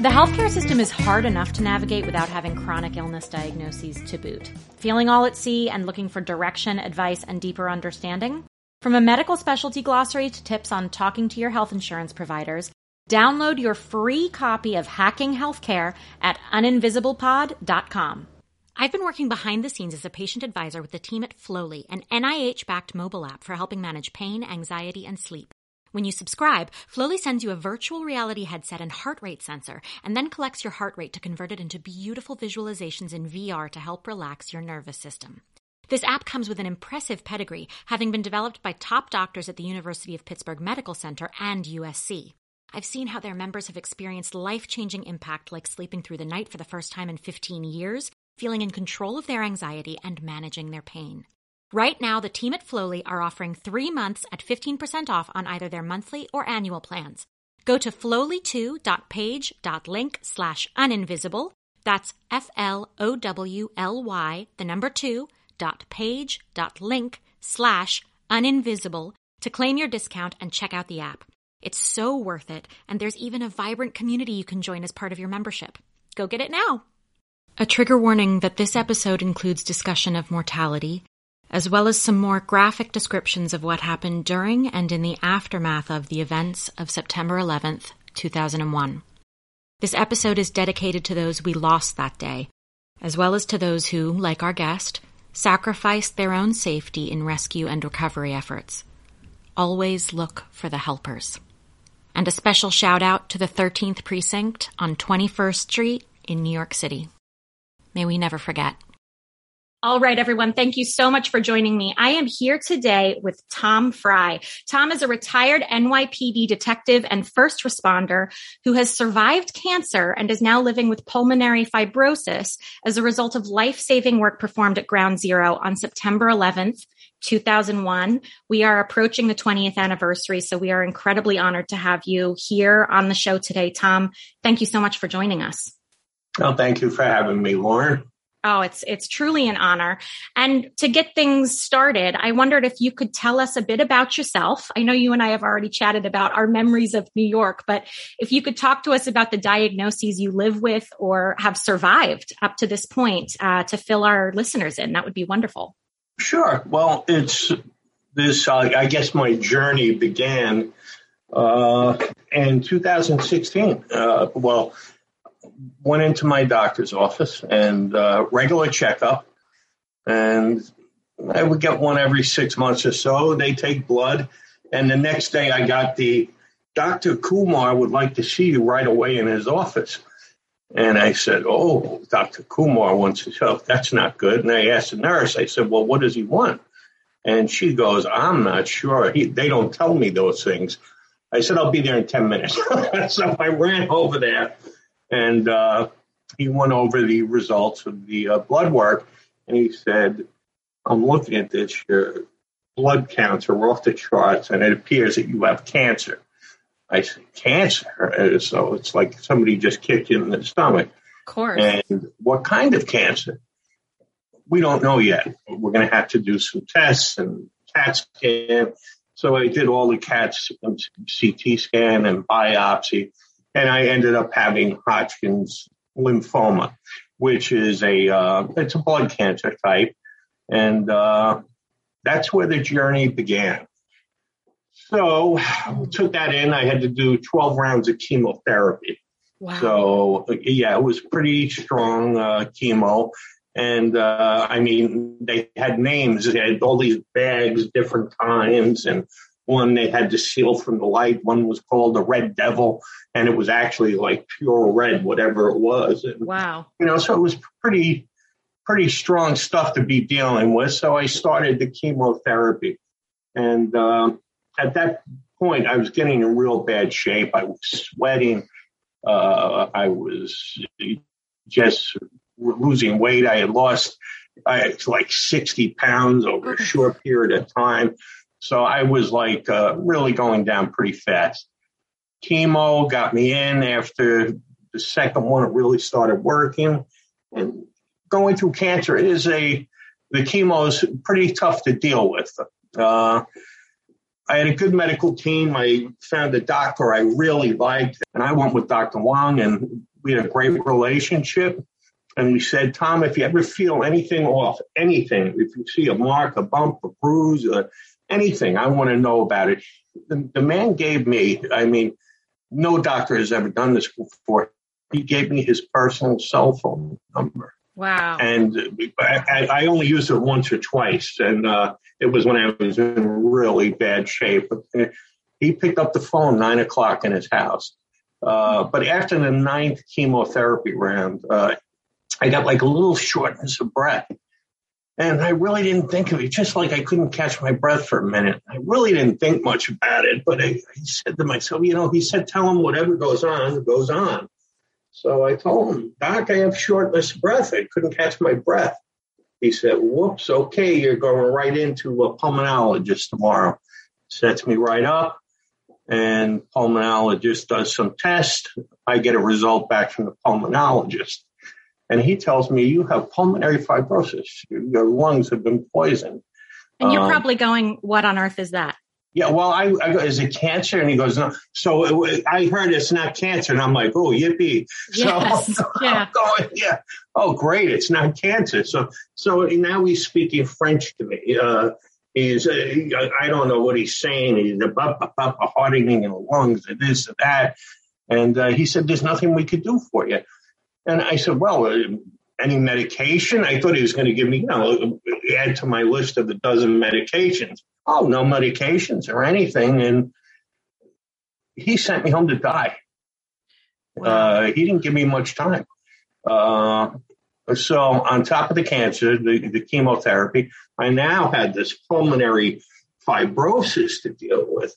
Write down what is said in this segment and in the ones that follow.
The healthcare system is hard enough to navigate without having chronic illness diagnoses to boot. Feeling all at sea and looking for direction, advice, and deeper understanding? From a medical specialty glossary to tips on talking to your health insurance providers, download your free copy of Hacking Healthcare at uninvisiblepod.com. I've been working behind the scenes as a patient advisor with the team at Flowly, an NIH backed mobile app for helping manage pain, anxiety, and sleep. When you subscribe, Flowly sends you a virtual reality headset and heart rate sensor, and then collects your heart rate to convert it into beautiful visualizations in VR to help relax your nervous system. This app comes with an impressive pedigree, having been developed by top doctors at the University of Pittsburgh Medical Center and USC. I've seen how their members have experienced life changing impact like sleeping through the night for the first time in 15 years, feeling in control of their anxiety, and managing their pain. Right now, the team at Flowly are offering three months at 15% off on either their monthly or annual plans. Go to flowly2.page.link slash uninvisible. That's F-L-O-W-L-Y, the number two, dot page dot link slash uninvisible to claim your discount and check out the app. It's so worth it, and there's even a vibrant community you can join as part of your membership. Go get it now! A trigger warning that this episode includes discussion of mortality, as well as some more graphic descriptions of what happened during and in the aftermath of the events of September 11th, 2001. This episode is dedicated to those we lost that day, as well as to those who, like our guest, sacrificed their own safety in rescue and recovery efforts. Always look for the helpers. And a special shout out to the 13th Precinct on 21st Street in New York City. May we never forget. All right, everyone. Thank you so much for joining me. I am here today with Tom Frey. Tom is a retired NYPD detective and first responder who has survived cancer and is now living with pulmonary fibrosis as a result of life-saving work performed at Ground Zero on September 11th, 2001. We are approaching the 20th anniversary, so we are incredibly honored to have you here on the show today. Tom, thank you so much for joining us. Well, thank you for having me, Lauren. Oh, it's it's truly an honor. And to get things started, I wondered if you could tell us a bit about yourself. I know you and I have already chatted about our memories of New York, but if you could talk to us about the diagnoses you live with or have survived up to this point uh, to fill our listeners in, that would be wonderful. Sure. Well, it's this. Uh, I guess my journey began uh, in 2016. Uh, well went into my doctor's office and uh, regular checkup, and I would get one every six months or so. They take blood, and the next day I got the Dr. Kumar would like to see you right away in his office. And I said, Oh, Dr. Kumar wants to show. That's not good. And I asked the nurse, I said, Well, what does he want? And she goes, I'm not sure. He, they don't tell me those things. I said, I'll be there in 10 minutes. so I ran over there and uh, he went over the results of the uh, blood work, and he said, "I'm looking at this. Your blood counts are off the charts, and it appears that you have cancer." I said, "Cancer?" So it's like somebody just kicked you in the stomach. Of course. And what kind of cancer? We don't know yet. We're going to have to do some tests and CAT scan. So I did all the CAT CT scan and biopsy and I ended up having Hodgkin's lymphoma, which is a uh, it's a blood cancer type, and uh, that's where the journey began. So took that in. I had to do 12 rounds of chemotherapy, Wow. So yeah, it was pretty strong uh, chemo. And uh, I mean, they had names. They had all these bags, different times, and one they had to seal from the light. One was called the Red Devil, and it was actually like pure red, whatever it was. And, wow. You know, so it was pretty, pretty strong stuff to be dealing with. So I started the chemotherapy, and uh, at that point, I was getting in real bad shape. I was sweating. Uh, I was just losing weight. I had lost I, like 60 pounds over a short period of time. So I was like uh, really going down pretty fast. Chemo got me in after the second one, it really started working. And going through cancer is a, the chemo is pretty tough to deal with. Uh, I had a good medical team. I found a doctor I really liked, and I went with Dr. Wang, and we had a great relationship. And we said, Tom, if you ever feel anything off, anything, if you see a mark, a bump, a bruise, uh, anything, I want to know about it. The, the man gave me, I mean, no doctor has ever done this before. He gave me his personal cell phone number. Wow. And I, I, only used it once or twice, and uh, it was when I was in really bad shape. He picked up the phone nine o'clock in his house. Uh, but after the ninth chemotherapy round, uh, I got like a little shortness of breath. And I really didn't think of it, just like I couldn't catch my breath for a minute. I really didn't think much about it, but I, I said to myself, you know, he said, tell him whatever goes on, goes on. So I told him, Doc, I have shortness of breath. I couldn't catch my breath. He said, whoops, okay, you're going right into a pulmonologist tomorrow. Sets me right up and pulmonologist does some tests. I get a result back from the pulmonologist. And he tells me, you have pulmonary fibrosis. Your lungs have been poisoned. And you're um, probably going, what on earth is that? Yeah, well, I, I go, is it cancer? And he goes, no. So it, I heard it's not cancer, and I'm like, oh, yippee! Yes, so yeah. Going, yeah. Oh, great, it's not cancer. So so now he's speaking French to me. Uh, he's uh, I don't know what he's saying. He's a, hardening in the lungs, and this and that. And uh, he said, "There's nothing we could do for you." And I said, "Well, uh, any medication?" I thought he was going to give me, you know, add to my list of the dozen medications oh, no medications or anything. And he sent me home to die. Wow. Uh, he didn't give me much time. Uh, so on top of the cancer, the, the chemotherapy, I now had this pulmonary fibrosis to deal with.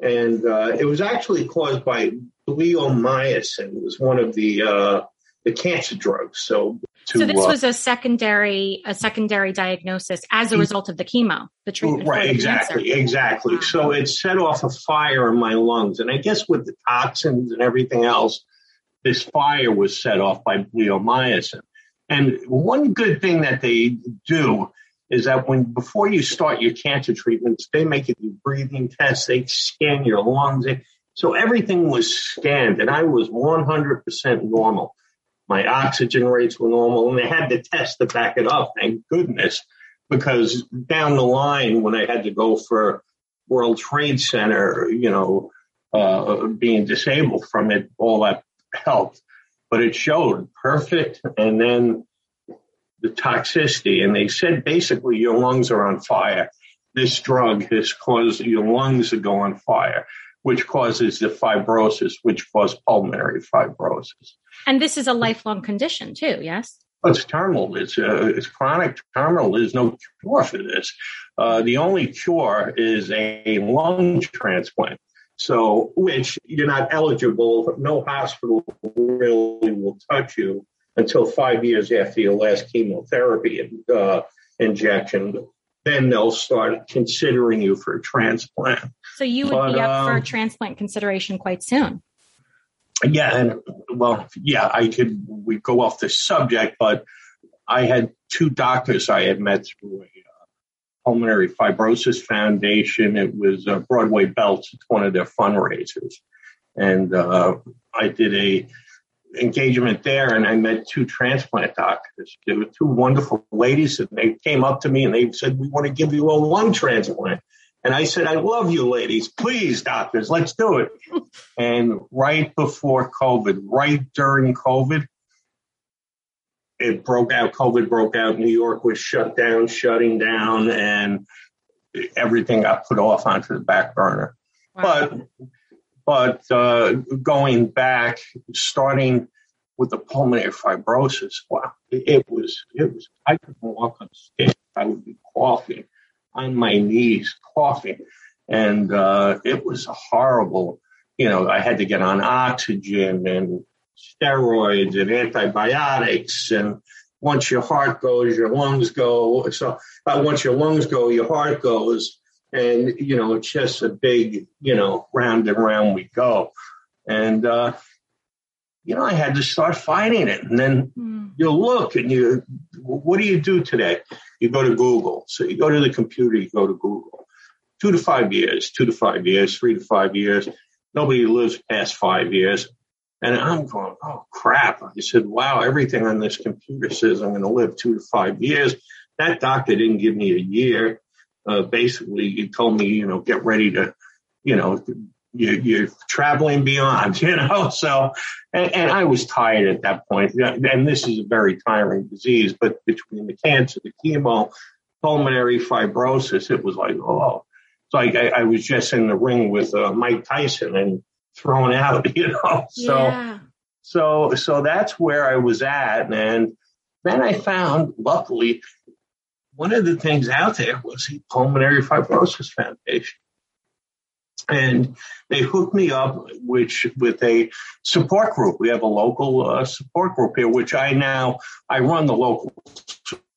And uh, it was actually caused by bleomycin. It was one of the uh, the cancer drugs. So to, so this uh, was a secondary a secondary diagnosis as a result of the chemo, the treatment. Right, exactly, cancer. exactly. Wow. So it set off a fire in my lungs, and I guess with the toxins and everything else, this fire was set off by bleomycin. And one good thing that they do is that when before you start your cancer treatments, they make you do breathing tests, they scan your lungs. So everything was scanned, and I was 100% normal. My oxygen rates were normal, and they had the test to back it up. Thank goodness, because down the line when I had to go for World Trade Center, you know, uh, being disabled from it, all that helped. But it showed perfect, and then the toxicity, and they said basically your lungs are on fire. This drug has caused your lungs to go on fire which causes the fibrosis, which causes pulmonary fibrosis. And this is a lifelong condition too, yes? It's terminal. It's, uh, it's chronic terminal. There's no cure for this. Uh, the only cure is a lung transplant. So, which you're not eligible. No hospital really will touch you until five years after your last chemotherapy uh, injection then they'll start considering you for a transplant. So you would but, be up um, for transplant consideration quite soon. Yeah, and well, yeah, I could. We go off the subject, but I had two doctors I had met through a uh, pulmonary fibrosis foundation. It was uh, Broadway Belts. It's one of their fundraisers, and uh, I did a engagement there and I met two transplant doctors. They were two wonderful ladies and they came up to me and they said, we want to give you a lung transplant. And I said, I love you ladies. Please, doctors, let's do it. and right before COVID, right during COVID, it broke out. COVID broke out. New York was shut down, shutting down, and everything got put off onto the back burner. Wow. But but uh, going back, starting with the pulmonary fibrosis, wow, it, was it was. I couldn't walk on stage. I would be coughing on my knees, coughing, and uh, it was horrible. You know, I had to get on oxygen and steroids and antibiotics and once your heart goes, your lungs go. So uh, once your lungs go, your heart goes. And, you know, it's just a big, you know, round and round we go. And, uh, you know, I had to start fighting it. And then mm. you look and you, what do you do today? You go to Google. So you go to the computer, you go to Google. Two to five years, two to five years, three to five years. Nobody lives past five years. And I'm going, oh crap. I said, wow, everything on this computer says I'm going to live two to five years. That doctor didn't give me a year. Uh, basically, he told me, you know, get ready to, you know, you, are traveling beyond, you know. So, and, and, I was tired at that point. And this is a very tiring disease, but between the cancer, the chemo, pulmonary fibrosis, it was like, oh, it's like I, I was just in the ring with uh, Mike Tyson and thrown out, you know. So yeah. so so that's where I was at. And then I found, luckily, one of the things out there was the Pulmonary Fibrosis Foundation. And they hooked me up which with a support group. We have a local uh, support group here, which I now I run the local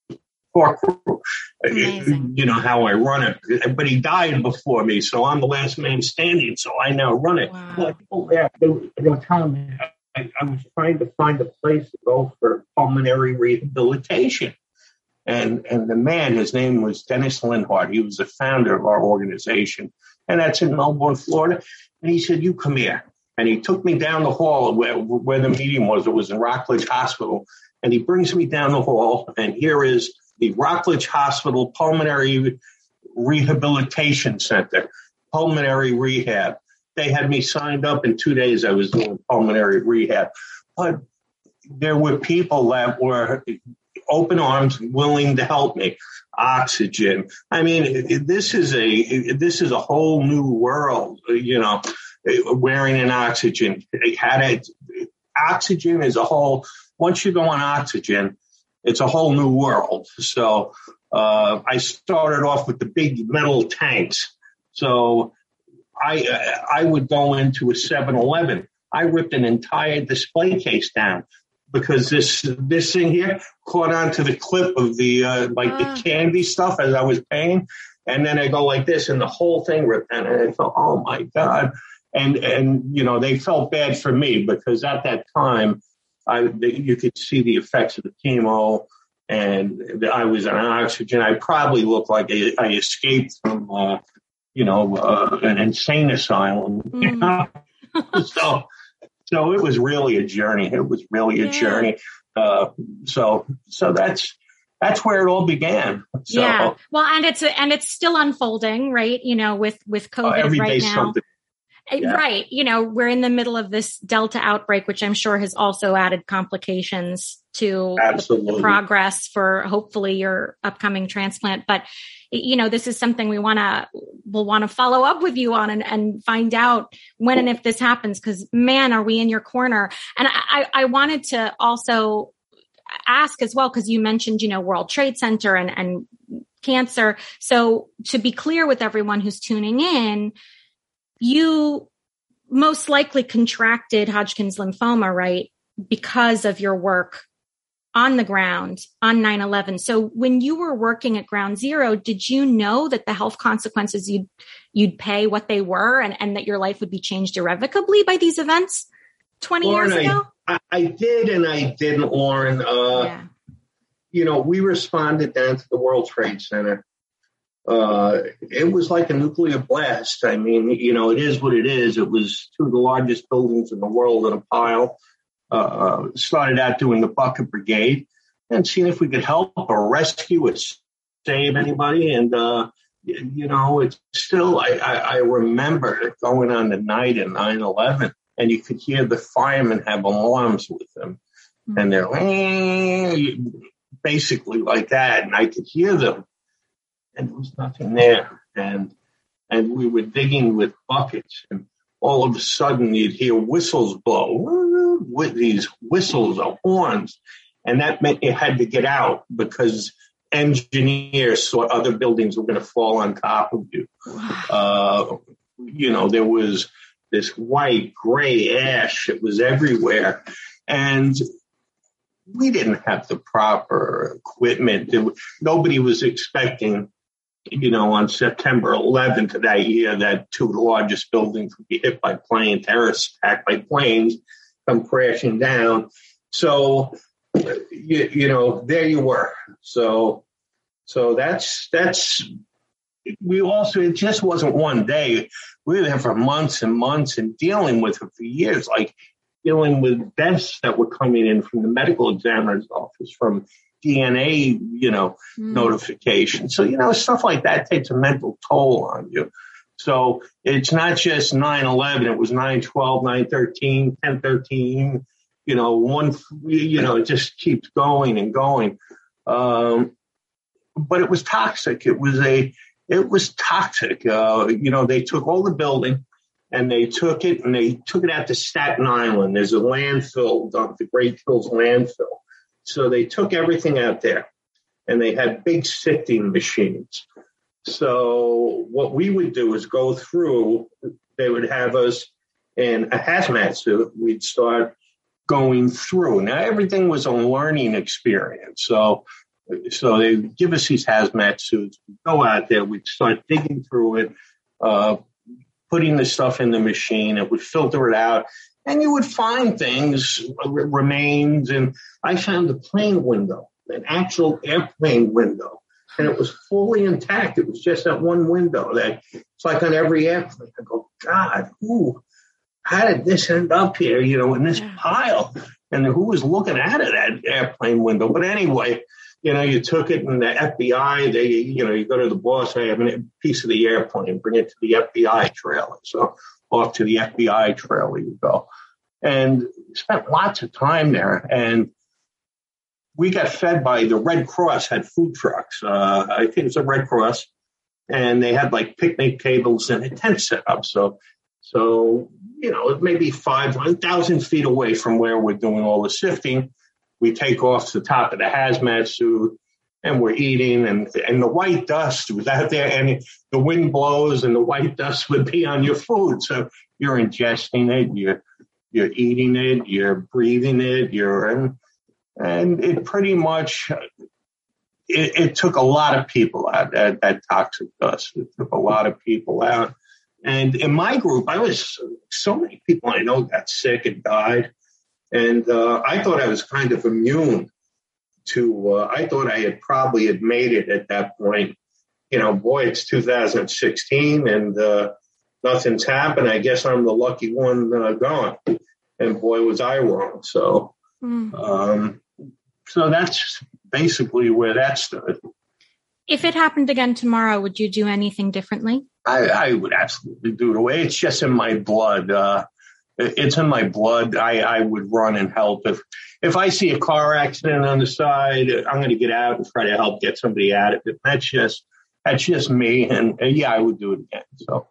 support group. Amazing. You know how I run it. But he died before me, so I'm the last man standing. So I now run it. Wow. oh, yeah, they, they were telling me I, I was trying to find a place to go for pulmonary rehabilitation. And and the man, his name was Dennis Linhart. He was the founder of our organization, and that's in Melbourne, Florida. And he said, "You come here." And he took me down the hall where where the meeting was. It was in Rockledge Hospital. And he brings me down the hall, and here is the Rockledge Hospital Pulmonary Rehabilitation Center, pulmonary rehab. They had me signed up in two days. I was doing pulmonary rehab. But there were people that were open arms, willing to help me. Oxygen. I mean, this is a this is a whole new world. You know, wearing an oxygen. Had it, oxygen is a whole. Once you go on oxygen, it's a whole new world. So uh, I started off with the big metal tanks. So I I would go into a 7-Eleven. I ripped an entire display case down because this this thing here caught onto the clip of the uh, like the ah. candy stuff as I was paying, and then I go like this, and the whole thing ripped down, and I thought, oh my god, and and you know they felt bad for me because at that time I, you could see the effects of the chemo, and I was on oxygen. I probably looked like I, I escaped from, uh, you know, uh, an insane asylum. Mm. so, so it was really a journey. It was really a yeah. journey. Uh, so, so that's that's where it all began. So, yeah. Well, and it's a, and it's still unfolding, right? You know, with with oh, COVID right now. Something Eh, yeah. Right. You know, we're in the middle of this Delta outbreak, which I'm sure has also added complications to the, progress for hopefully your upcoming transplant. But, you know, this is something we want to, we'll want to follow up with you on and, and find out when and if this happens. Cause man, are we in your corner? And I, I wanted to also ask as well, cause you mentioned, you know, World Trade Center and, and cancer. So to be clear with everyone who's tuning in, you most likely contracted Hodgkin's lymphoma, right? Because of your work on the ground on 9-11. So when you were working at ground zero, did you know that the health consequences you'd, you'd pay what they were and, and that your life would be changed irrevocably by these events 20 Lauren, years ago? I, I, did and I didn't, Lauren. Uh, yeah. You know, we responded down to the World Trade Center uh, it was like a nuclear blast. I mean, you know, it is what it is. It was two of the largest buildings in the world in a pile. Uh, started out doing the bucket brigade and seeing if we could help or rescue or save anybody. And uh, you know, it's still, I, I, I remember going on the night in 9 11 and you could hear the firemen have alarms with them. Mm-hmm. And they're basically like that. And I could hear them and there was nothing there. And, and we were digging with buckets and all of a sudden you'd hear whistles blow with these whistles or horns. And that meant you had to get out because engineers thought other buildings were going to fall on top of you. Uh, you know, there was this white, gray ash. It was everywhere. And we didn't have the proper equipment. nobody was expecting, you know, on September 11th of that year, that two largest buildings would be hit by plane terrorists attacked by planes, come crashing down. So you, you know, there you were. So, so that's, that's, we also, it just wasn't one day. We were there for months and months and dealing with it for years, like dealing with deaths that were coming in from the medical examiner's office, from DNA, you know, mm. notification. So, you know, stuff like that takes a mental toll on you. So it's not just 9-11, it was 9-12, 9-13, 10-13, you know, one, you know, it just keeps going and going. Um, but it was toxic. It was a, it was toxic. Uh, you know, they took all the building and they took it and they took it out to Staten Island. There's a landfill, the Fresh Kills landfill. So they took everything out there and they had big sifting machines. So what we would do is go through, they would have us in a hazmat suit. We'd start going through. Now everything was a learning experience. So, so they give us these hazmat suits. We go out there. We'd start digging through it, uh, putting the stuff in the machine. It would filter it out, and you would find things, remains. And I found a plane window, an actual airplane window. And it was fully intact. It was just that one window that it's like on every airplane. I go, God, who? how did this end up here, you know, in this pile? And who was looking out of that airplane window? But anyway, you know, you took it and the FBI, they, you know, you go to the boss, I have a piece of the airplane, bring it to the FBI trailer. So off to the FBI trailer you go. And spent lots of time there. And we got fed by the Red Cross had food trucks. Uh, I think it was a Red Cross. And they had like picnic tables and a tent set up. So so, you know, maybe 5,000 feet away from where we're doing all the sifting, we take off the top of the hazmat suit and we're eating and, and the white dust was out there and the wind blows and the white dust would be on your food. So you're ingesting it, you're, you're eating it, you're breathing it, you're, and, and it pretty much, it, it took a lot of people out, that, that toxic dust. It took a lot of people out. And in my group, I was so many people I know got sick and died. And uh, I thought I was kind of immune to, uh, I thought I had probably had made it at that point. You know, boy, it's 2016 and uh, nothing's happened. I guess I'm the lucky one uh, gone. And boy, was I wrong. So, mm. um, so that's basically where that stood. If it happened again tomorrow, would you do anything differently? I, I would absolutely do it away. It's just in my blood. Uh, it's in my blood. I, I would run and help if if I see a car accident on the side. I'm going to get out and try to help get somebody out of it. That's just that's just me. And, yeah, I would do it again. So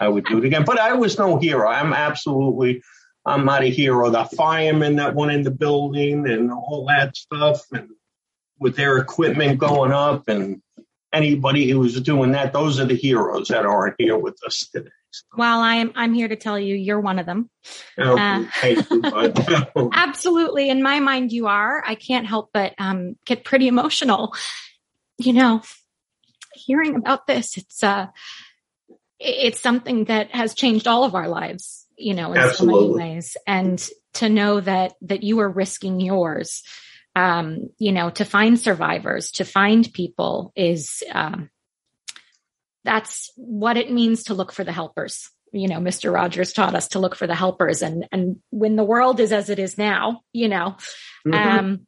I would do it again. But I was no hero. I'm absolutely. I'm not a hero. The firemen that went in the building and all that stuff, and with their equipment going up and anybody who was doing that, those are the heroes that aren't here with us today. Well, I'm I'm here to tell you you're one of them. Oh, uh, absolutely, in my mind, you are. I can't help but um, get pretty emotional. You know, hearing about this, it's uh, it's something that has changed all of our lives. You know, in absolutely. so many ways, and to know that that you are risking yours um, you know, to find survivors, to find people is, um, that's what it means to look for the helpers. You know, Mr. Rogers taught us to look for the helpers and, and when the world is as it is now, you know, mm-hmm. um,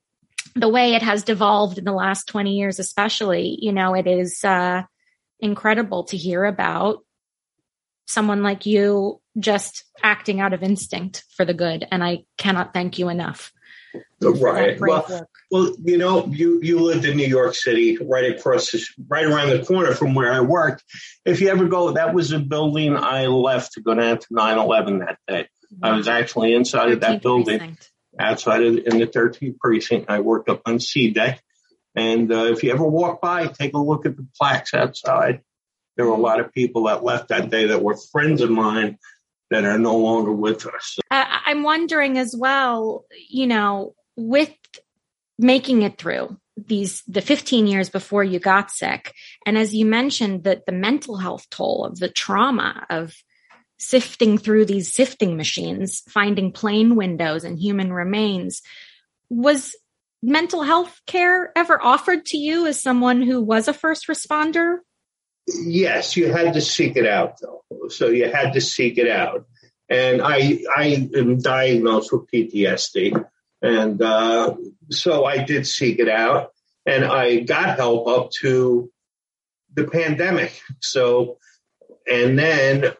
the way it has devolved in the last 20 years, especially, you know, it is, uh, incredible to hear about someone like you just acting out of instinct for the good. And I cannot thank you enough. Right. Well, well, you know, you, you lived in New York City, right across, the, right around the corner from where I worked. If you ever go, that was a building I left to go down to 9-11 that day. I was actually inside of that building, precinct. outside of in the 13th precinct. I worked up on C deck. And uh, if you ever walk by, take a look at the plaques outside. There were a lot of people that left that day that were friends of mine that are no longer with us. I'm wondering as well, you know, with making it through these the 15 years before you got sick and as you mentioned that the mental health toll of the trauma of sifting through these sifting machines finding plane windows and human remains was mental health care ever offered to you as someone who was a first responder? Yes you had to seek it out though. So you had to seek it out. And i i am diagnosed with ptsd and uh, so I did seek it out and I got help up to the pandemic. So, and then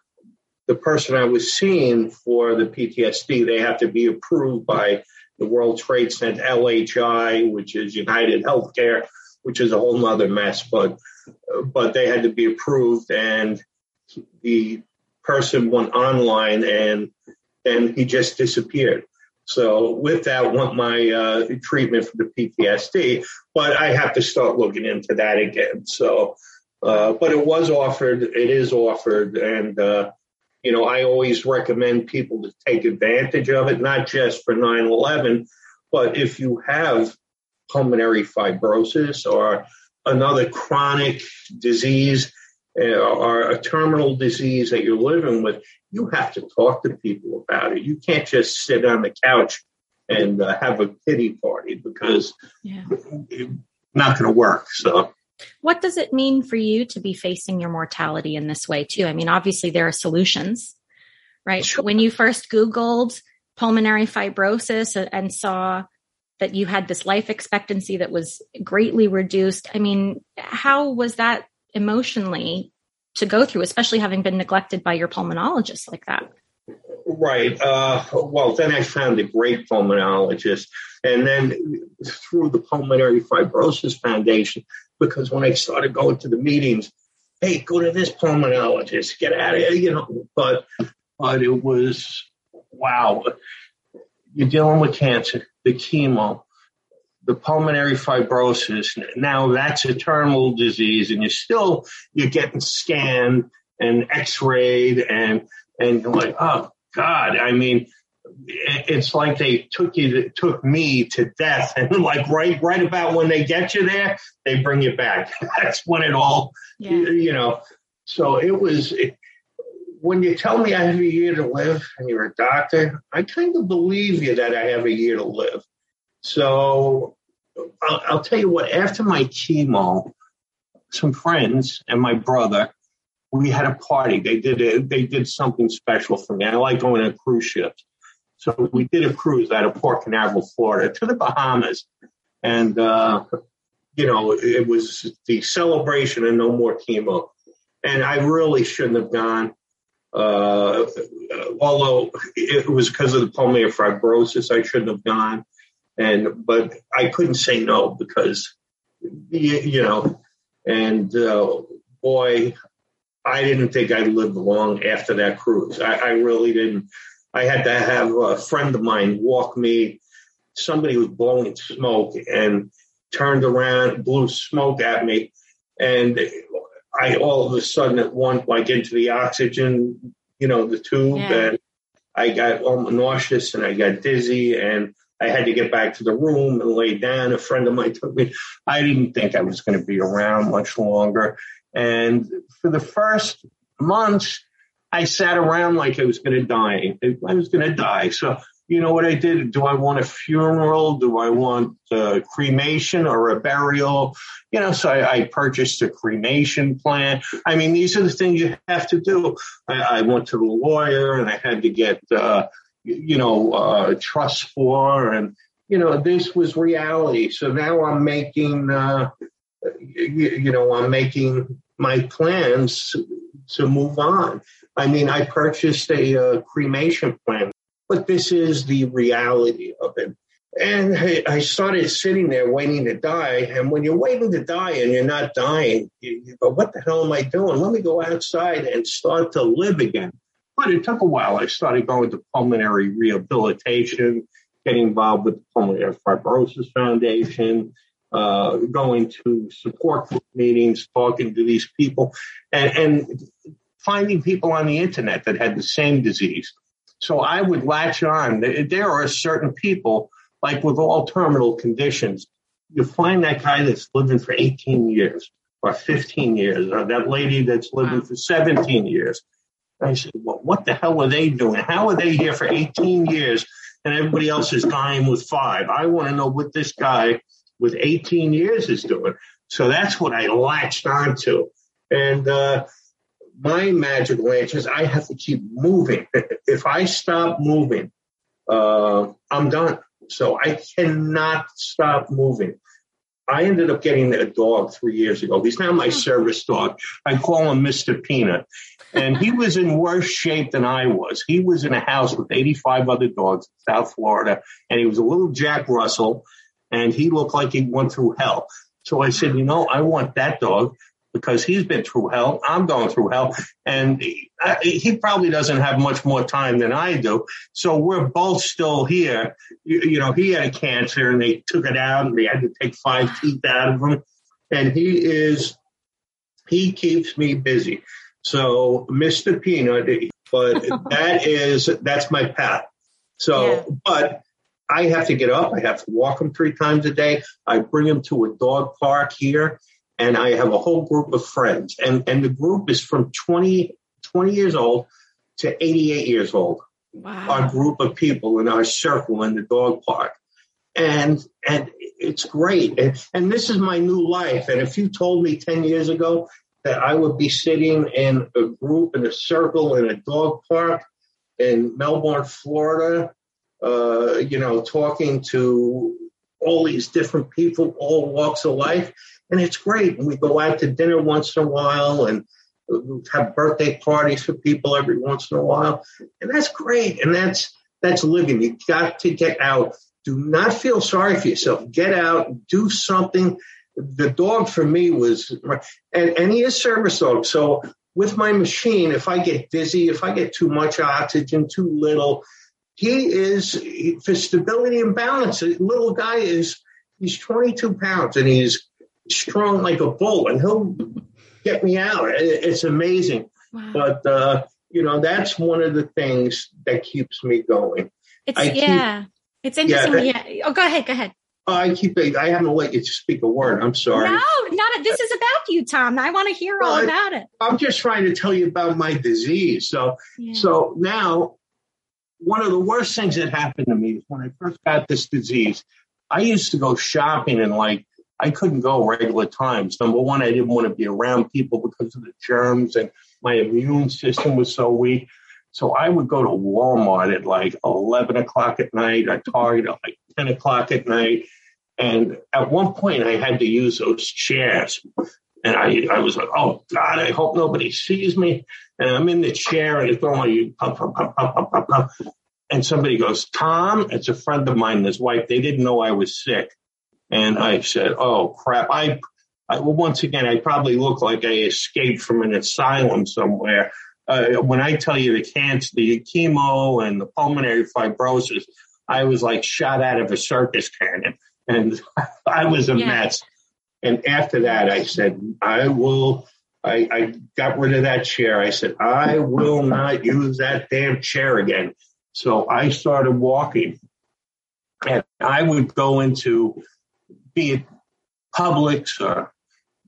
the person I was seeing for the PTSD, they have to be approved by the World Trade Center, LHI, which is United Healthcare, which is a whole nother mess, but, but they had to be approved and the person went online and then he just disappeared. So with that, want my uh, treatment for the PTSD, but I have to start looking into that again. So, uh, but it was offered, it is offered, and uh, you know I always recommend people to take advantage of it, not just for 9/11, but if you have pulmonary fibrosis or another chronic disease uh, or a terminal disease that you're living with, you have to talk to people about it. You can't just sit on the couch and uh, have a pity party because yeah. it's not going to work. So, what does it mean for you to be facing your mortality in this way, too? I mean, obviously, there are solutions, right? Sure. When you first Googled pulmonary fibrosis and saw that you had this life expectancy that was greatly reduced, I mean, how was that emotionally to go through, especially having been neglected by your pulmonologist like that. Right. Uh, well, then I found a great pulmonologist. And then through the Pulmonary Fibrosis Foundation, because when I started going to the meetings, hey, go to this pulmonologist, get out of here, you know. But, but it was, wow, you're dealing with cancer, the chemo, the pulmonary fibrosis. Now that's a terminal disease, and you're still you're getting scanned and X-rayed, and and you're like, oh God, I mean, it's like they took you took me to death, and like right right about when they get you there, they bring you back. that's when it all, yeah. you know. So it was. It, when you tell me I have a year to live and you're a doctor, I kind of believe you that I have a year to live. So I'll, I'll tell you what, after my chemo, some friends and my brother, we had a party. They did a, they did something special for me. I like going on cruise ships. So we did a cruise out of Port Canaveral, Florida to the Bahamas. And, uh, you know, it was the celebration and no more chemo. And I really shouldn't have gone. Uh, although it was because of the pulmonary fibrosis, I shouldn't have gone and but I couldn't say no because you, you know, and uh, boy, I didn't think I'd live long after that cruise. I, I really didn't. I had to have a friend of mine walk me. Somebody was blowing smoke and turned around, blew smoke at me, and I all of a sudden it went like into the oxygen, you know, the tube, yeah. and I got almost nauseous and I got dizzy and I had to get back to the room and lay down. A friend of mine took me. I didn't think I was going to be around much longer. And for the first months, I sat around like I was going to die. I was going to die. So, you know what I did? Do I want a funeral? Do I want a cremation or a burial? You know, so I, I purchased a cremation plan. I mean, these are the things you have to do. I, I went to the lawyer and I had to get, uh, you know, uh, trust for. And, you know, this was reality. So now I'm making, uh, you, you, know, I'm making my plans to move on. I mean, I purchased a uh, cremation plan, but this is the reality of it. And I started sitting there waiting to die. And when you're waiting to die and you're not dying, you, you go, what the hell am I doing? Let me go outside and start to live again. But it took a while. I started going to pulmonary rehabilitation, getting involved with the Pulmonary Fibrosis Foundation, uh, going to support group meetings, talking to these people, and, and finding people on the internet that had the same disease. So I would latch on. There are certain people, like with all terminal conditions, you find that guy that's living for 18 years or 15 years, or that lady that's living for 17 years. I said, well, what the hell are they doing? How are they here for 18 years and everybody else is dying with five? I want to know what this guy with 18 years is doing. So that's what I latched onto. And uh, my magical answer is I have to keep moving. if I stop moving, uh, I'm done. So I cannot stop moving. I ended up getting a dog three years ago. He's now my hmm. service dog. I call him Mr. Peanut. And he was in worse shape than I was. He was in a house with 85 other dogs in South Florida, and he was a little Jack Russell and he looked like he went through hell. So I said, you know, I want that dog because he's been through hell. I'm going through hell. And he, he, probably doesn't have much more time than I do. So we're both still here. You, you, know, he had a cancer and they took it out and they had to take five teeth out of him. And he is, he keeps me busy. So Mr. Peanut, but that is, that's my path. So, yeah. but I have to get up. I have to walk him three times a day. I bring him to a dog park here and I have a whole group of friends and, and the group is from 20, 20 years old to 88 years old. Wow. Our group of people in our circle in the dog park. And, and it's great. And, and this is my new life. And if you told me 10 years ago that I would be sitting in a group in a circle in a dog park in Melbourne, Florida, uh, you know, talking to all these different people, all walks of life. And it's great. We go out to dinner once in a while and have birthday parties for people every once in a while. And that's great. And that's, that's living. You got to get out. Do not feel sorry for yourself. Get out, do something. The dog for me was, and, and he is service dog. So with my machine, if I get dizzy, if I get too much oxygen, too little, he is for stability and balance. Little guy is he's 22 pounds and he's strong like a bull, and he'll get me out. It's amazing. Wow. But uh, you know, that's one of the things that keeps me going. It's I yeah, keep, it's interesting. Yeah, yeah. Oh, go ahead. Go ahead. I keep. I haven't let you speak a word. I'm sorry. No, not. This is about you, Tom. I want to hear all about it. I'm just trying to tell you about my disease. So, yeah. so now one of the worst things that happened to me is when I first got this disease, I used to go shopping and like I couldn't go regular times. Number one, I didn't want to be around people because of the germs and my immune system was so weak. So I would go to Walmart at like 11 o'clock at night, at Target at like 10 o'clock at night. And at one point, I had to use those chairs. And I, I was like, oh God, I hope nobody sees me. And I'm in the chair and it's pop, pop, And somebody goes, Tom, it's a friend of mine and his wife. They didn't know I was sick. And I said, oh crap. I, I well, once again, I probably look like I escaped from an asylum somewhere. Uh, when I tell you the cancer, the chemo and the pulmonary fibrosis, I was like shot out of a circus cannon and I was a yeah. mess. And after that, I said, I will, I, I got rid of that chair. I said, I will not use that damn chair again. So I started walking and I would go into, be it Publix or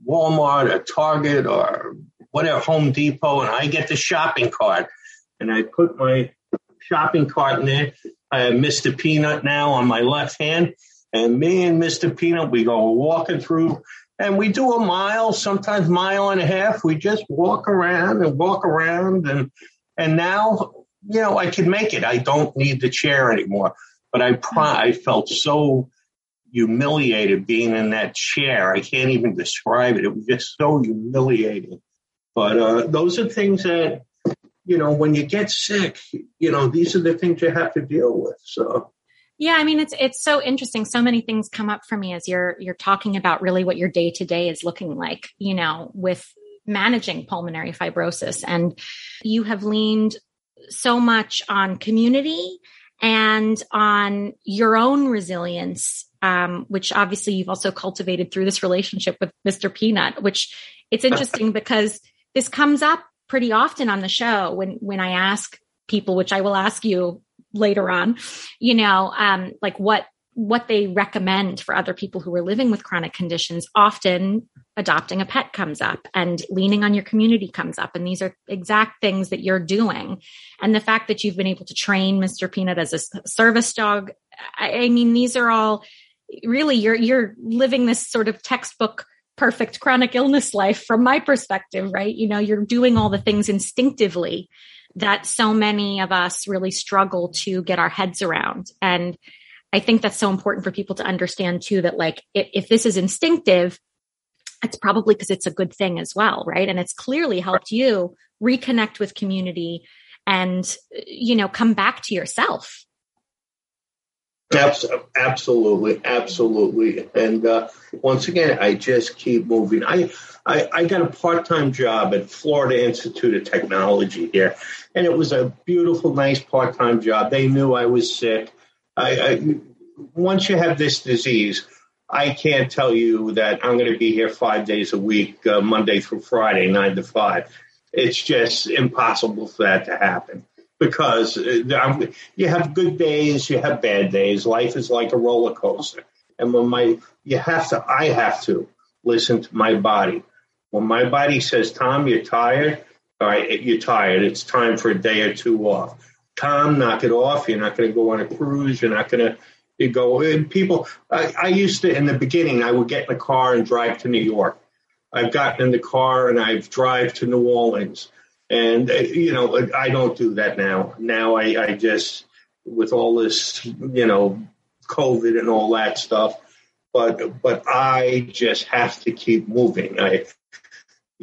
Walmart or Target or whatever, Home Depot, and I get the shopping cart and I put my shopping cart in there. I have Mr. Peanut now on my left hand and me and Mr. Peanut, we go walking through and we do a mile, sometimes mile and a half. We just walk around and walk around and, and now, you know, I can make it. I don't need the chair anymore, but I, I felt so humiliated being in that chair. I can't even describe it. It was just so humiliating. But uh, those are things that, you know, when you get sick, you know, these are the things you have to deal with. So. Yeah, I mean it's it's so interesting. So many things come up for me as you're you're talking about really what your day to day is looking like, you know, with managing pulmonary fibrosis and you have leaned so much on community and on your own resilience um, which obviously you've also cultivated through this relationship with Mr. Peanut, which it's interesting because this comes up pretty often on the show when, when I ask people, which I will ask you later on, you know, um, like what, what they recommend for other people who are living with chronic conditions. Often adopting a pet comes up and leaning on your community comes up. And these are exact things that you're doing. And the fact that you've been able to train Mr. Peanut as a service dog. I, mean, these are all really you're you're living this sort of textbook perfect chronic illness life from my perspective right you know you're doing all the things instinctively that so many of us really struggle to get our heads around and i think that's so important for people to understand too that like if, if this is instinctive it's probably because it's a good thing as well right and it's clearly helped you reconnect with community and you know come back to yourself Absolutely, absolutely. And uh, once again, I just keep moving. I, I, I got a part time job at Florida Institute of Technology here, and it was a beautiful, nice part time job. They knew I was sick. I, I, once you have this disease, I can't tell you that I'm going to be here five days a week, uh, Monday through Friday, nine to five. It's just impossible for that to happen because uh, you have good days, you have bad days. Life is like a roller coaster. And when my, you have to, I have to listen to my body. When my body says, Tom, you're tired, all right, you're tired. It's time for a day or two off. Tom, knock it off. You're not going to go on a cruise. You're not going to you go. And people, I, I used to, in the beginning, I would get in the car and drive to New York. I've gotten in the car and I've drive to New Orleans. And, uh, you know, I don't do that now. Now I, I just, with all this, you know, COVID and all that stuff, but, but I just have to keep moving. I,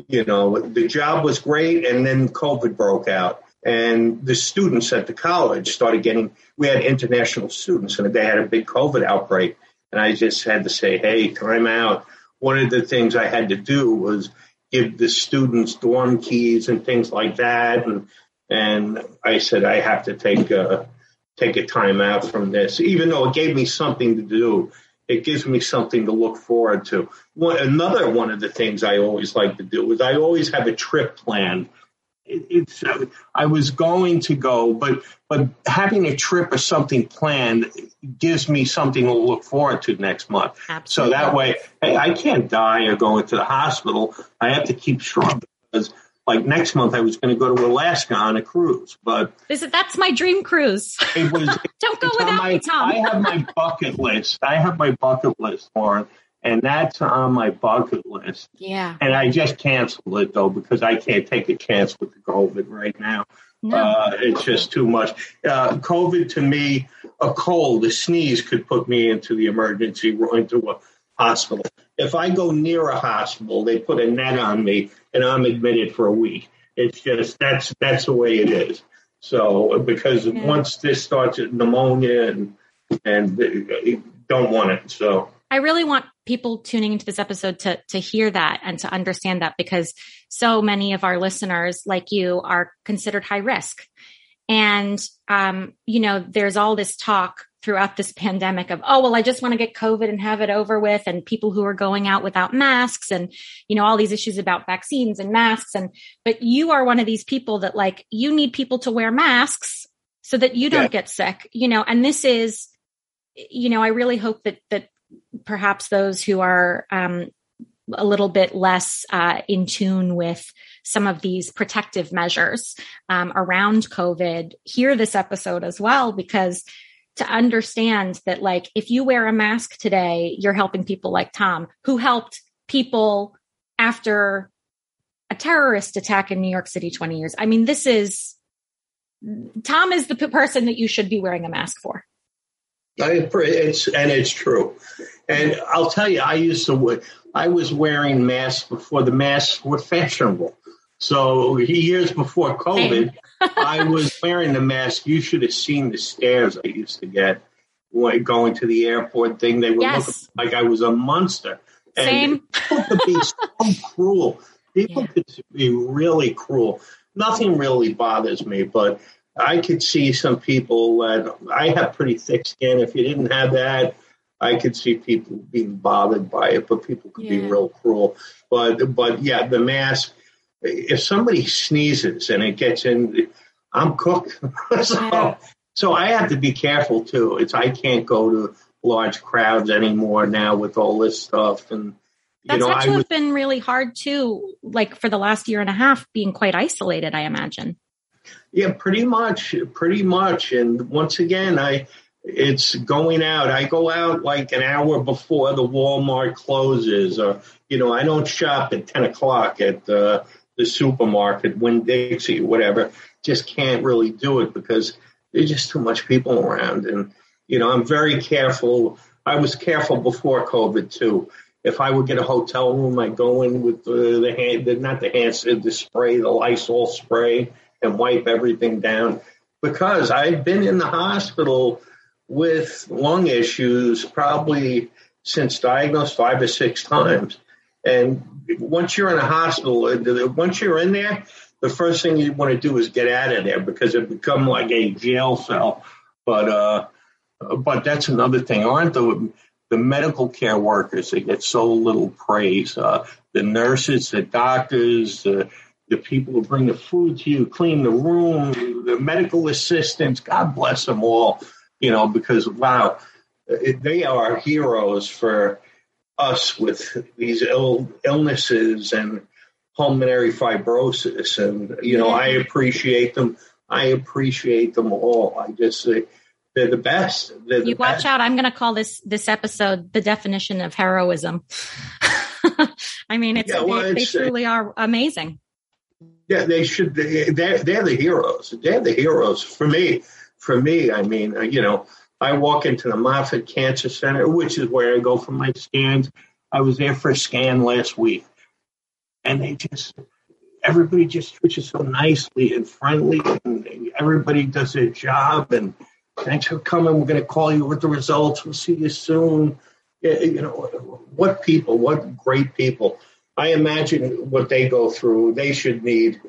you know, the job was great and then COVID broke out and the students at the college started getting, we had international students and they had a big COVID outbreak. And I just had to say, hey, time out. One of the things I had to do was give the students dorm keys and things like that. And and I said I have to take a take a time out from this, even though it gave me something to do. It gives me something to look forward to. One, another one of the things I always like to do is I always have a trip planned it's uh, I was going to go, but but having a trip or something planned gives me something to look forward to next month. Absolutely. So that way, hey, I can't die or go into the hospital. I have to keep strong because like next month I was going to go to Alaska on a cruise, but is it that's my dream cruise? It was. Don't go without my, me, Tom. I have my bucket list. I have my bucket list, Lauren and that's on my bucket list. Yeah. And I just canceled it though because I can't take a chance with the COVID right now. No. Uh, it's just too much. Uh, COVID to me, a cold, a sneeze could put me into the emergency, room, into a hospital. If I go near a hospital, they put a net on me and I'm admitted for a week. It's just that's that's the way it is. So because yeah. once this starts pneumonia and and uh, don't want it. So I really want people tuning into this episode to to hear that and to understand that because so many of our listeners like you are considered high risk and um, you know there's all this talk throughout this pandemic of oh well i just want to get covid and have it over with and people who are going out without masks and you know all these issues about vaccines and masks and but you are one of these people that like you need people to wear masks so that you don't yeah. get sick you know and this is you know i really hope that that perhaps those who are um, a little bit less uh, in tune with some of these protective measures um, around COVID hear this episode as well, because to understand that, like, if you wear a mask today, you're helping people like Tom, who helped people after a terrorist attack in New York City 20 years. I mean, this is Tom is the person that you should be wearing a mask for. I, it's and it's true, And I'll tell you, I used to, I was wearing masks before the masks were fashionable. So years before COVID, I was wearing the mask. You should have seen the stares I used to get when going to the airport thing. They were Yes. looking like I was a monster. And Same. people could be so cruel. People Yeah. could be really cruel. Nothing really bothers me, but I could see some people that I have pretty thick skin. If you didn't have that, I could see people being bothered by it, but people could be real cruel. But but yeah, the mask. If somebody sneezes and it gets in, I'm cooked. so, Yeah. so I have to be careful too. It's I can't go to large crowds anymore now with all this stuff and. You That's know, had I to was have been really hard too, like for the last year and a half, being quite isolated, I imagine. Yeah, pretty much, pretty much. And once again, I it's going out. I go out like an hour before the Walmart closes, or you know, I don't shop at ten o'clock at uh, the supermarket, Winn Dixie, whatever. Just can't really do it because there's just too much people around, and you know, I'm very careful. I was careful before COVID too. If I would get a hotel room, I go in with the, the hand, not the hand, the spray, the Lysol spray and wipe everything down because I've been in the hospital with lung issues probably since diagnosed five or six times. And once you're in a hospital, uh, once you're in there, the first thing you want to do is get out of there because it become like a jail cell. But uh, but that's another thing. Aren't the the medical care workers that get so little praise? Uh, the nurses, the doctors, the the people who bring the food to you, clean the room, the medical assistants. God bless them all. You know, because wow, they are heroes for us with these Ill, illnesses and pulmonary fibrosis. And you know, I appreciate them. I appreciate them all. I just say they're the best. They're the You watch best. out. I'm going to call this this episode the definition of heroism. I mean, it's, Yeah, well, they, they it's, uh, truly are amazing. Yeah, they should. They're they're the heroes. They're the heroes for me. For me, I mean, uh, you know, I walk into the Moffitt Cancer Center, which is where I go for my scans. I was there for a scan last week, and they just everybody just treats you so nicely and friendly, and everybody does their job. And thanks for coming. We're going to call you with the results. We'll see you soon. You know, what people, what great people. I imagine what they go through. They should need.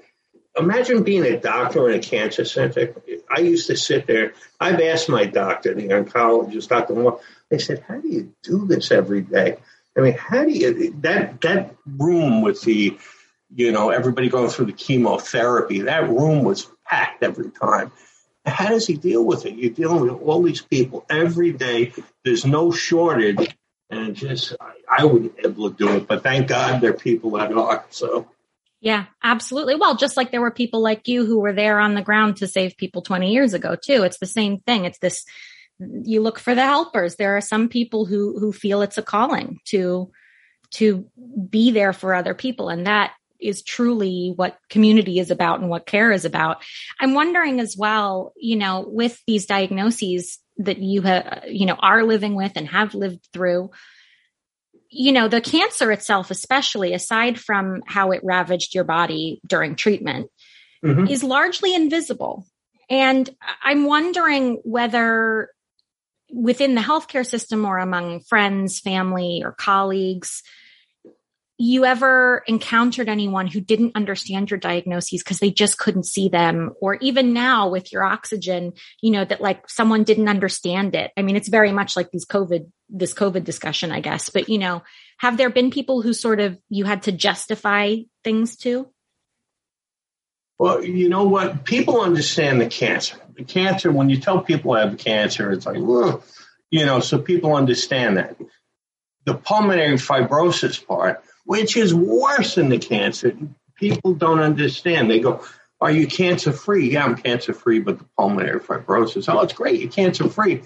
Imagine being a doctor in a cancer center. I used to sit there. I've asked my doctor, the oncologist, Dr. Moore. I said, "How do you do this every day? I mean, how do you that that room with the, you know, everybody going through the chemotherapy? That room was packed every time. How does he deal with it? You're dealing with all these people every day. There's no shortage, and just I, I wouldn't be able to do it. But thank God there are people that are. So Yeah, absolutely. Well, just like there were people like you who were there on the ground to save people 20 years ago too. It's the same thing. It's this you look for the helpers. There are some people who who feel it's a calling to to be there for other people and that is truly what community is about and what care is about. I'm wondering as well, you know, with these diagnoses that you have, you know, are living with and have lived through, you know, the cancer itself, especially aside from how it ravaged your body during treatment, Mhm. is largely invisible. And I'm wondering whether within the healthcare system or among friends, family, or colleagues, you ever encountered anyone who didn't understand your diagnoses because they just couldn't see them or even now with your oxygen you know that like someone didn't understand it i mean it's very much like these covid this covid discussion i guess but you know have there been people who sort of you had to justify things to Well, you know what? People understand the cancer. The cancer, when you tell people I have cancer, it's like, you know, so people understand that. The pulmonary fibrosis part, which is worse than the cancer, people don't understand. They go, Are you cancer free? Yeah, I'm cancer free, but the pulmonary fibrosis, oh, it's great. You're cancer free.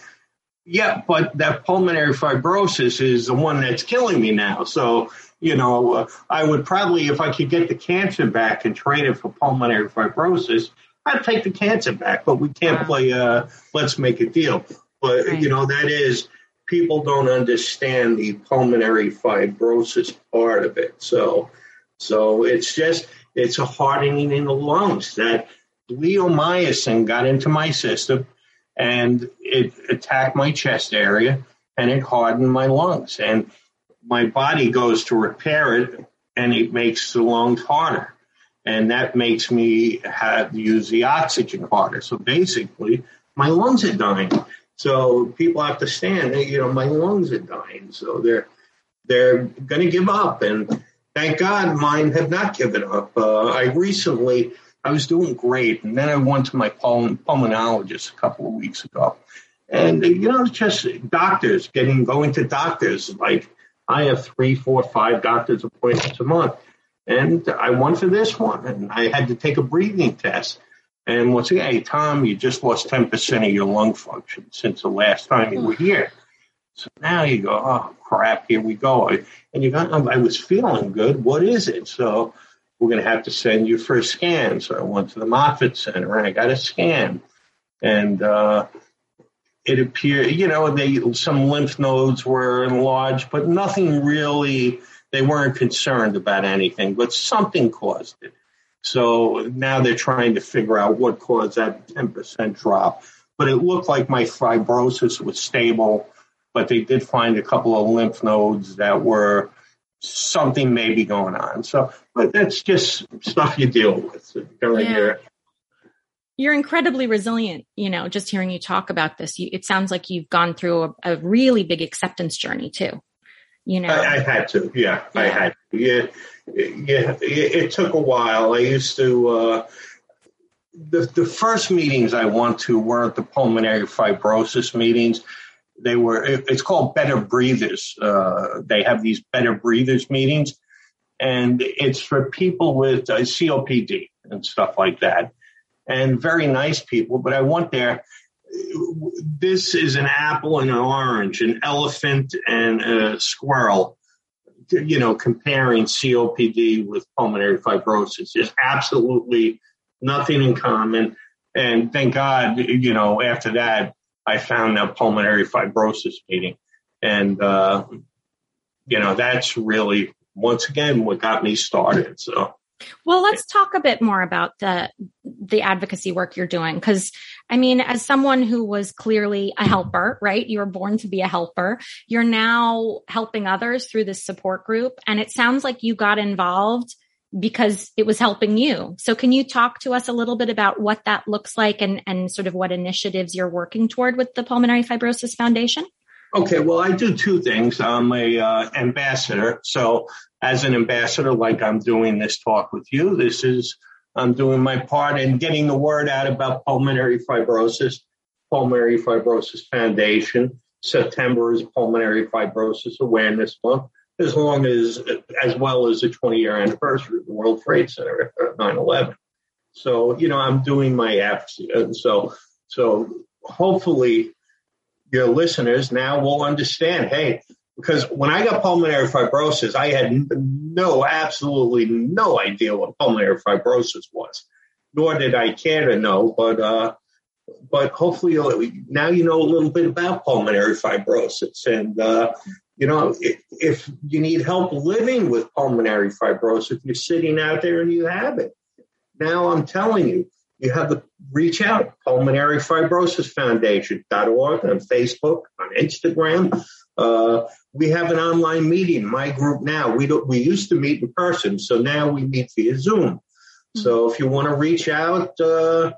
Yeah, but that pulmonary fibrosis is the one that's killing me now. So, you know, uh, I would probably, if I could get the cancer back and trade it for pulmonary fibrosis, I'd take the cancer back. But we can't Wow. play, uh, let's make a deal. But, Right. you know, that is, people don't understand the pulmonary fibrosis part of it. So, so it's just it's a hardening in the lungs that bleomycin got into my system and it attacked my chest area and it hardened my lungs. And my body goes to repair it and it makes the lungs harder. And that makes me have use the oxygen harder. So basically my lungs are dying so people have to stand you know my lungs are dying so they're they're going to give up and thank god mine have not given up uh, i recently I was doing great. And then I went to my pulmonologist a couple of weeks ago. And, you know, just doctors getting, going to doctors. Like I have three, four, five doctor's appointments a month. And I went for this one and I had to take a breathing test. And once again, hey, Tom, you just lost 10% of your lung function since the last time you were here. So now you go, oh, crap, here we go. And you go, I was feeling good. What is it? So we're going to have to send you for a scan. So I went to the Moffitt Center and I got a scan. And uh, it appeared, you know, they some lymph nodes were enlarged, but nothing really, they weren't concerned about anything, but something caused it. So now they're trying to figure out what caused that 10% drop. But it looked like my fibrosis was stable, but they did find a couple of lymph nodes that were something maybe going on. So, but that's just stuff you deal with during yeah. your. You're incredibly resilient. You know, just hearing you talk about this, you, it sounds like you've gone through a, a, really big acceptance journey too. You know, I, I had to. Yeah, yeah, I had. To. Yeah, yeah. It, took a while. I used to. Uh, the the first meetings I went to weren't the pulmonary fibrosis meetings they were it's called better breathers uh, they have these better breathers meetings and it's for people with uh, copd and stuff like that and very nice people but i went there this is an apple and an orange an elephant and a squirrel you know comparing copd with pulmonary fibrosis there's absolutely nothing in common and thank god you know after that I found that pulmonary fibrosis meeting. And, uh, you know, that's really, once again, what got me started. So. Well, let's talk a bit more about the the advocacy work you're doing because I mean, as someone who was clearly a helper, right? You were born to be a helper. You're now helping others through this support group and it sounds like you got involved because it was helping you. So can you talk to us a little bit about what that looks like and, and sort of what initiatives you're working toward with the Pulmonary Fibrosis Foundation? Okay, well, I do two things. I'm a uh, ambassador. So as an ambassador, like I'm doing this talk with you, this is I'm doing my part in getting the word out about pulmonary fibrosis. Pulmonary Fibrosis Foundation. September is Pulmonary Fibrosis Awareness Month as long as, as well as the 20 year anniversary of the World Trade Center, 9 11. So, you know, I'm doing my advocacy. And so, so hopefully your listeners now will understand, hey, because when I got pulmonary fibrosis, I had no, absolutely no idea what pulmonary fibrosis was, nor did I care to know. But, uh, but hopefully now you know a little bit about pulmonary fibrosis and uh, you know, if, if you need help living with pulmonary fibrosis, you're sitting out there and you have it. Now I'm telling you, you have to reach out, Pulmonary Fibrosis Foundation.org on Facebook, on Instagram. Uh, we have an online meeting, my group now. We don't, we used to meet in person, so now we meet via Zoom. So if you want to reach out, uh,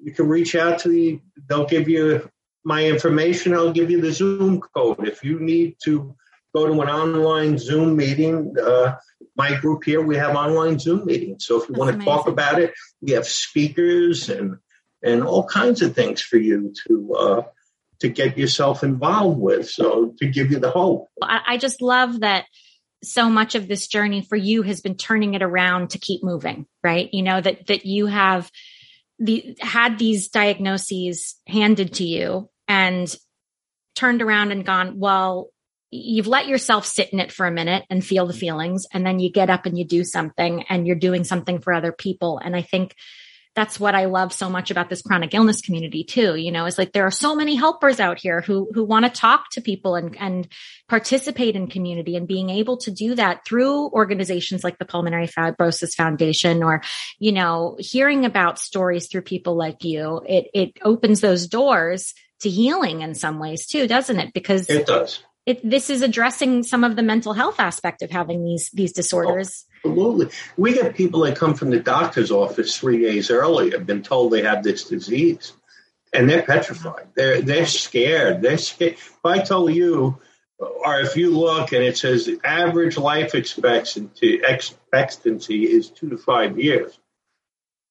you can reach out to the, they'll give you my information. I'll give you the Zoom code. If you need to go to an online Zoom meeting. Uh, my group here, we have online Zoom meetings. So if you That's want to amazing. talk about it, we have speakers and and all kinds of things for you to uh, to get yourself involved with. So to give you the hope. I just love that so much of this journey for you has been turning it around to keep moving, right? You know that that you have the had these diagnoses handed to you and turned around and gone, well, you've let yourself sit in it for a minute and feel the mm-hmm. feelings and then you get up and you do something and you're doing something for other people and i think that's what I love so much about this chronic illness community too. You know, it's like there are so many helpers out here who who want to talk to people and and participate in community and being able to do that through organizations like the Pulmonary Fibrosis Foundation or, you know, hearing about stories through people like you, it it opens those doors to healing in some ways too, doesn't it? Because it does. It, this is addressing some of the mental health aspect of having these these disorders. Oh Absolutely. We get people that come from the doctor's office three days early have been told they have this disease. And they're petrified. They're they're scared. They're scared. If I tell you, or if you look and it says average life expectancy expectancy is two to five years,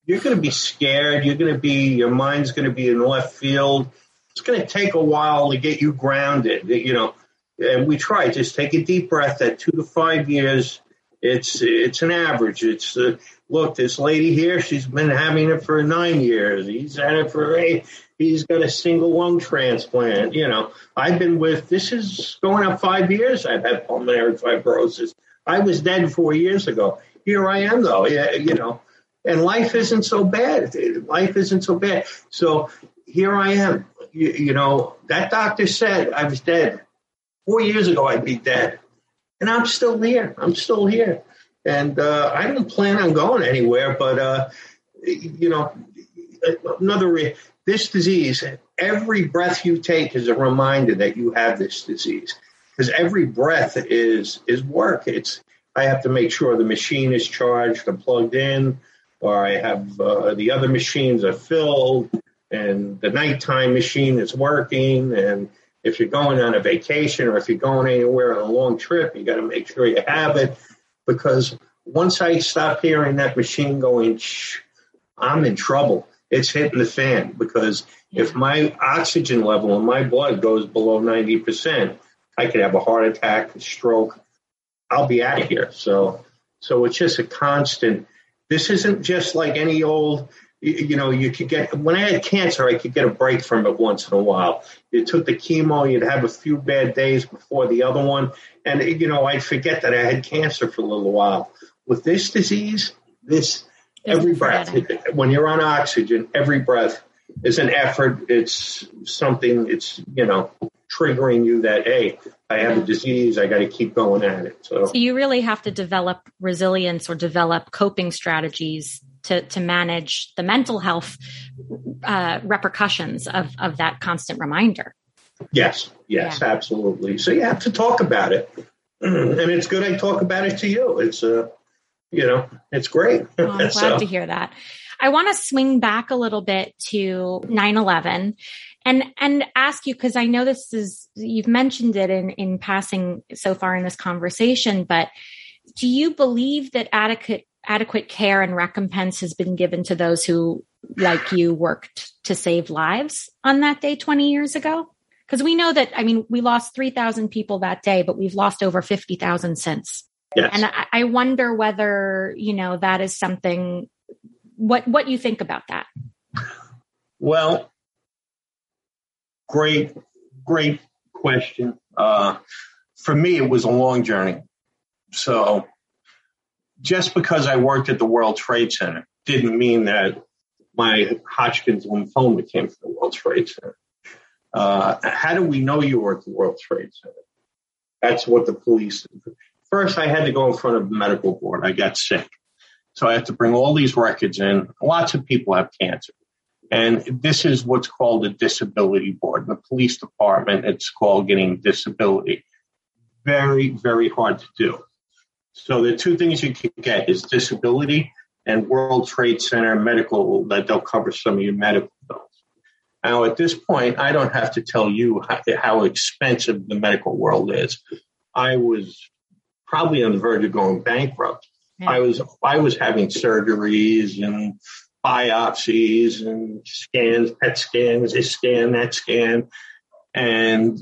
you're going to be scared. You're going to be your mind's going to be in left field. It's going to take a while to get you grounded. You know, and we try just take a deep breath at two to five years it's it's an average. It's uh, look, this lady here, she's been having it for nine years. He's had it for eight. He's got a single lung transplant. You know, I've been with this is going up five years. I've had pulmonary fibrosis. I was dead four years ago. Here I am, though. Yeah, you know, and life isn't so bad. Life isn't so bad. So here I am. You, you know, that doctor said I was dead four years ago. I'd be dead and I'm still here. I'm still here, and uh, I don't plan on going anywhere. But uh, you know, another re- this disease. Every breath you take is a reminder that you have this disease, because every breath is is work. It's I have to make sure the machine is charged and plugged in, or I have uh, the other machines are filled, and the nighttime machine is working, and if you're going on a vacation or if you're going anywhere on a long trip, you got to make sure you have it because once I stop hearing that machine going, shh, I'm in trouble. It's hitting the fan because if my oxygen level in my blood goes below 90%, I could have a heart attack, a stroke. I'll be out of here. So, so it's just a constant. This isn't just like any old you, know, you could get, when I had cancer, I could get a break from it once in a while. You took the chemo, you'd have a few bad days before the other one. And, you know, I'd forget that I had cancer for a little while. With this disease, this, every breath, when you're on oxygen, every breath is an effort. It's something, it's, you know, triggering you that, hey, I have a disease, I got to keep going at it. So. so you really have to develop resilience or develop coping strategies to to manage the mental health uh, repercussions of of that constant reminder. Yes, yes, yeah. absolutely. So you have to talk about it, and it's good I talk about it to you. It's uh, you know, it's great. Oh, I'm glad so. to hear that. I want to swing back a little bit to 9/11 and and ask you because I know this is you've mentioned it in in passing so far in this conversation, but do you believe that adequate adequate care and recompense has been given to those who, like you, worked to save lives on that day 20 years ago? Because we know that, I mean, we lost 3,000 people that day, but we've lost over 50,000 since. Yes. And I, I wonder whether, you know, that is something, what, what you think about that. Well, great, great question. Uh, for me, it was a long journey. So just because I worked at the World Trade Center didn't mean that my Hodgkin's lymphoma came from the World Trade Center. Uh, how do we know you were at the World Trade Center? That's what the police. First, I had to go in front of the medical board. I got sick. So I had to bring all these records in. Lots of people have cancer. And this is what's called a disability board. In the police department, it's called getting disability. Very, very hard to do. So the two things you can get is disability and World Trade Center medical that they'll cover some of your medical bills. Now, at this point, I don't have to tell you how, how expensive the medical world is. I was probably on the verge of going bankrupt. Yeah. I was I was having surgeries and biopsies and scans, PET scans, this scan, that scan, and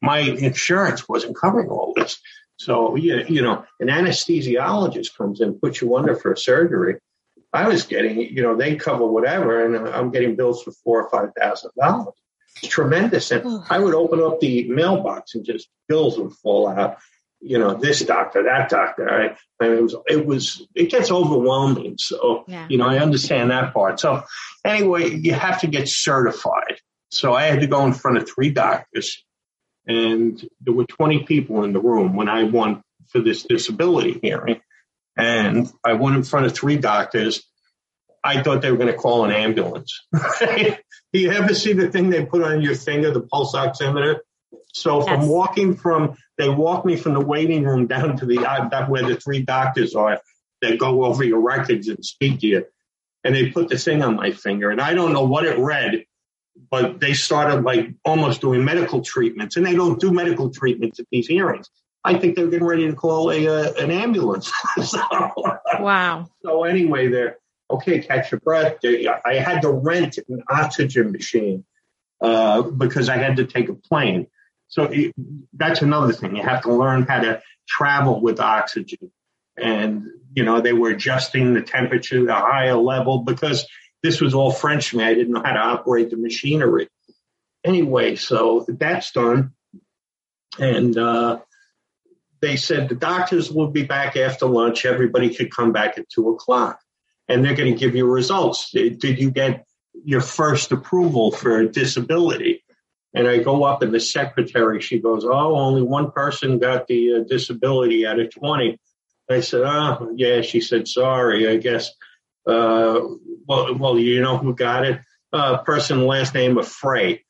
my insurance wasn't covering all this. So, you, you know, an anesthesiologist comes in, puts you under for a surgery. I was getting, you know, they cover whatever, and I'm getting bills for four or five thousand dollars. It's tremendous. And oh. I would open up the mailbox and just bills would fall out. you know, this doctor, that doctor. I, and it was, it was, it gets overwhelming. So, yeah. you know, I understand that part. So anyway, you have to get certified. So I had to go in front of three doctors and there were 20 people in the room when I won for this disability hearing. And I went in front of three doctors. I thought they were going to call an ambulance. Do you ever see the thing they put on your finger, the pulse oximeter? So from walking from, they walk me from the waiting room down to the, uh, where the three doctors are. They go over your records and speak to you. And they put the thing on my finger and I don't know what it read, but they started like almost doing medical treatments and they don't do medical treatments at these hearings. I think they're getting ready to call a, uh, an ambulance. so, wow. So anyway, they're okay. Catch your breath. I had to rent an oxygen machine uh, because I had to take a plane. So it, that's another thing. You have to learn how to travel with oxygen. And, you know, they were adjusting the temperature to a higher level because this was all French to me. I didn't know how to operate the machinery. Anyway, so that's done. And uh, they said the doctors will be back after lunch. Everybody could come back at two o'clock. And they're going to give you results. Did you get your first approval for a disability? And I go up and the secretary, she goes, Oh, only one person got the uh, disability out of 20. I said, Oh, yeah. She said, Sorry, I guess. Uh, well, well, you know who got it? Uh, person last name of Frey.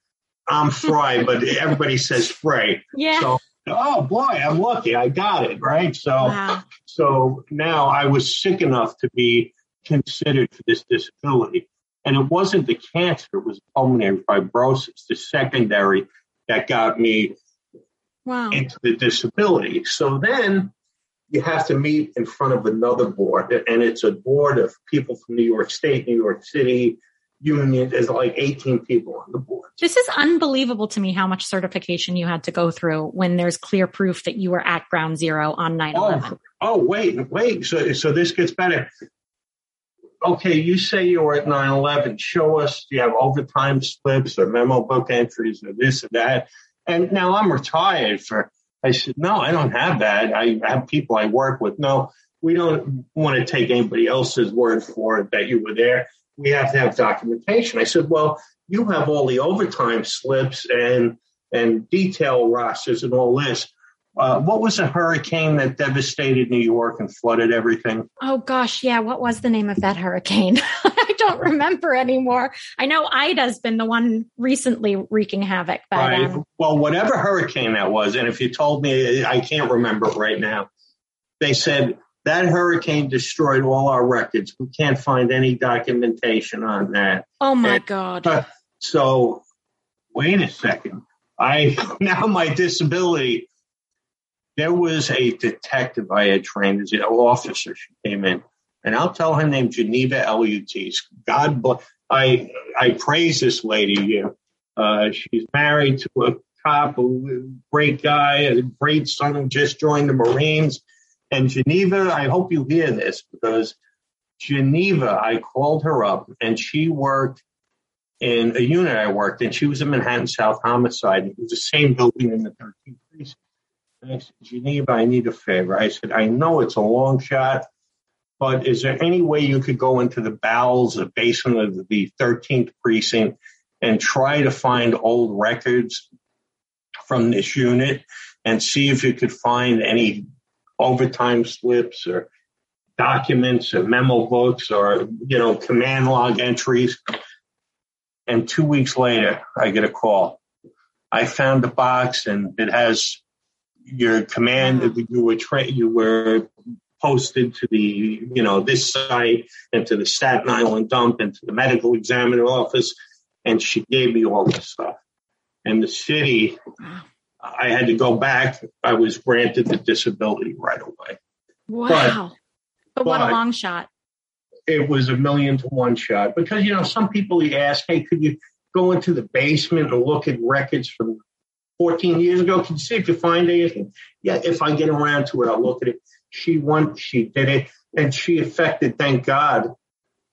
I'm Fry, but everybody says Frey. Yeah. So, oh boy, I'm lucky. I got it right. So, wow. so now I was sick enough to be considered for this disability. And it wasn't the cancer, it was pulmonary fibrosis, the secondary that got me wow. into the disability. So then you have to meet in front of another board, and it's a board of people from New York State, New York City, union. There's like 18 people on the board. This is unbelievable to me how much certification you had to go through when there's clear proof that you were at ground zero on 9 11. Oh, oh, wait, wait. So, so this gets better okay, you say you were at 9-11. Show us, you have overtime slips or memo book entries or this or that? And now I'm retired for, I said, no, I don't have that. I have people I work with. No, we don't want to take anybody else's word for it that you were there. We have to have documentation. I said, well, you have all the overtime slips and, and detail rosters and all this. Uh, what was a hurricane that devastated New York and flooded everything? Oh gosh, yeah. What was the name of that hurricane? I don't remember anymore. I know Ida's been the one recently wreaking havoc. But, right. Um, well, whatever hurricane that was, and if you told me, I can't remember right now. They said that hurricane destroyed all our records. We can't find any documentation on that. Oh my and, God! Uh, so, wait a second. I now my disability there was a detective I had trained as an officer. She came in, and I'll tell her name Geneva Elutis. God bless. I I praise this lady. Uh, she's married to a cop, a great guy, a great son who just joined the Marines. And Geneva, I hope you hear this because Geneva, I called her up and she worked in a unit I worked in. She was a Manhattan South homicide. It was the same building in the 13th precinct. I said, Geneva, I need a favor. I said, I know it's a long shot, but is there any way you could go into the bowels, the basement of the 13th precinct and try to find old records from this unit and see if you could find any overtime slips or documents or memo books or, you know, command log entries. And two weeks later, I get a call. I found the box and it has your command uh-huh. you were tra- you were posted to the you know this site and to the Staten Island dump and to the medical examiner office, and she gave me all this stuff. And the city, I had to go back. I was granted the disability right away. Wow! But, but what a long shot! It was a million to one shot because you know some people you ask, "Hey, could you go into the basement and look at records from 14 years ago. Can you see if you find anything? Yeah, if I get around to it, I'll look at it. She went, she did it, and she affected, thank God,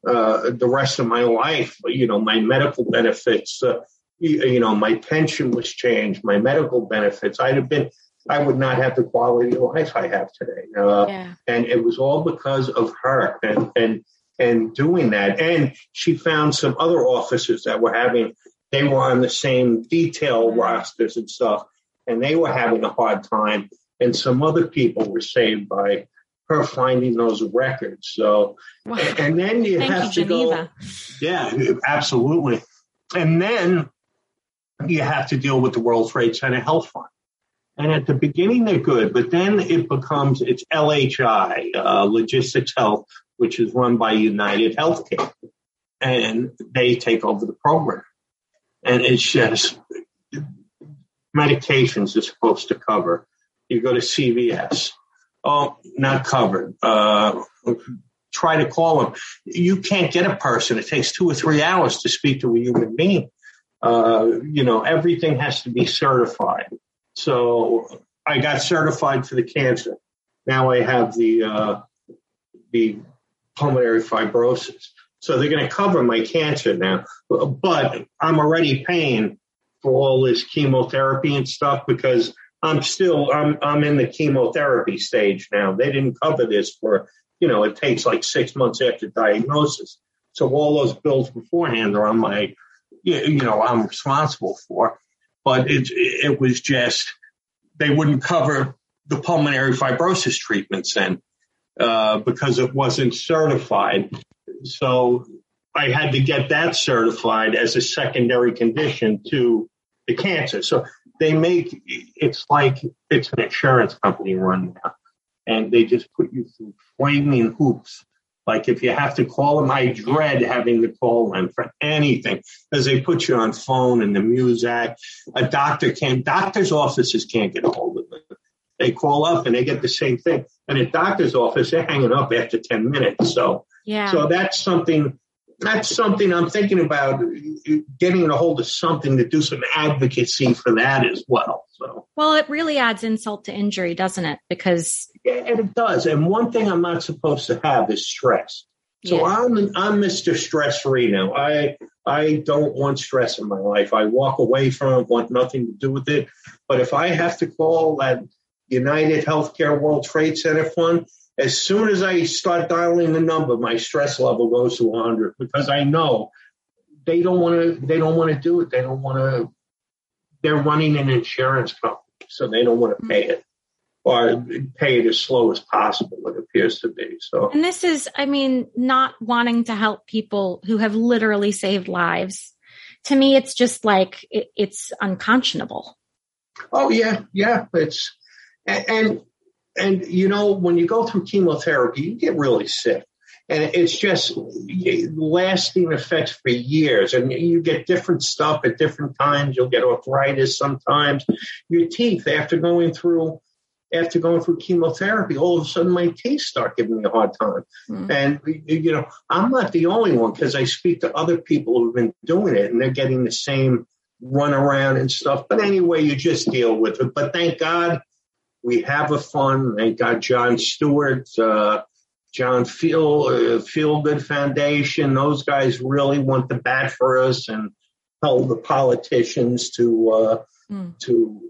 uh, the rest of my life. You know, my medical benefits, uh, you, you, know, my pension was changed, my medical benefits. I'd have been, I would not have the quality of life I have today. Uh, yeah. And it was all because of her and, and, and doing that. And she found some other officers that were having, they were on the same detail rosters and stuff, and they were having a hard time. And some other people were saved by her finding those records. So, wow. and then you Thank have you, to Geneva. go. Yeah, absolutely. And then you have to deal with the World Trade Center Health Fund. And at the beginning, they're good, but then it becomes, it's LHI, uh, Logistics Health, which is run by United Healthcare. And they take over the program. And it's just medications are supposed to cover. You go to CVS. Oh, not covered. Uh, try to call them. You can't get a person. It takes two or three hours to speak to a human being. Uh, you know, everything has to be certified. So I got certified for the cancer. Now I have the uh, the pulmonary fibrosis. So they're going to cover my cancer now, but I'm already paying for all this chemotherapy and stuff because I'm still I'm I'm in the chemotherapy stage now. They didn't cover this for you know it takes like six months after diagnosis. So all those bills beforehand are on my you know I'm responsible for. But it it was just they wouldn't cover the pulmonary fibrosis treatments then uh, because it wasn't certified. So I had to get that certified as a secondary condition to the cancer. So they make it's like it's an insurance company run now, and they just put you through flaming hoops like if you have to call them, I dread having to call them for anything because they put you on phone and the Muzak. A doctor can't, doctor's offices can't get a hold of them. They call up and they get the same thing. And at doctor's office, they're hanging up after 10 minutes. So, yeah. so that's something that's something I'm thinking about getting a hold of something to do some advocacy for that as well. So, well, it really adds insult to injury, doesn't it? Because yeah, and it does. And one thing I'm not supposed to have is stress. So yeah. I'm I'm Mr. Stress Free now. I I don't want stress in my life. I walk away from it, want nothing to do with it. But if I have to call that United Healthcare World Trade Center Fund, as soon as I start dialing the number, my stress level goes to 100 because I know they don't want to. They don't want to do it. They don't want to. They're running an insurance company, so they don't want to pay it or pay it as slow as possible. It appears to be so. And this is, I mean, not wanting to help people who have literally saved lives. To me, it's just like it, it's unconscionable. Oh yeah, yeah. It's and, and and you know, when you go through chemotherapy, you get really sick. And it's just lasting effects for years. And you get different stuff at different times. You'll get arthritis sometimes. Your teeth, after going through after going through chemotherapy, all of a sudden my teeth start giving me a hard time. Mm. And, you know, I'm not the only one because I speak to other people who've been doing it and they're getting the same run around and stuff. But anyway, you just deal with it. But thank God we have a fund. Thank God, Jon Stewart, uh, John Feal uh, FealGood Foundation. Those guys really want the bat for us and held the politicians to uh, mm. to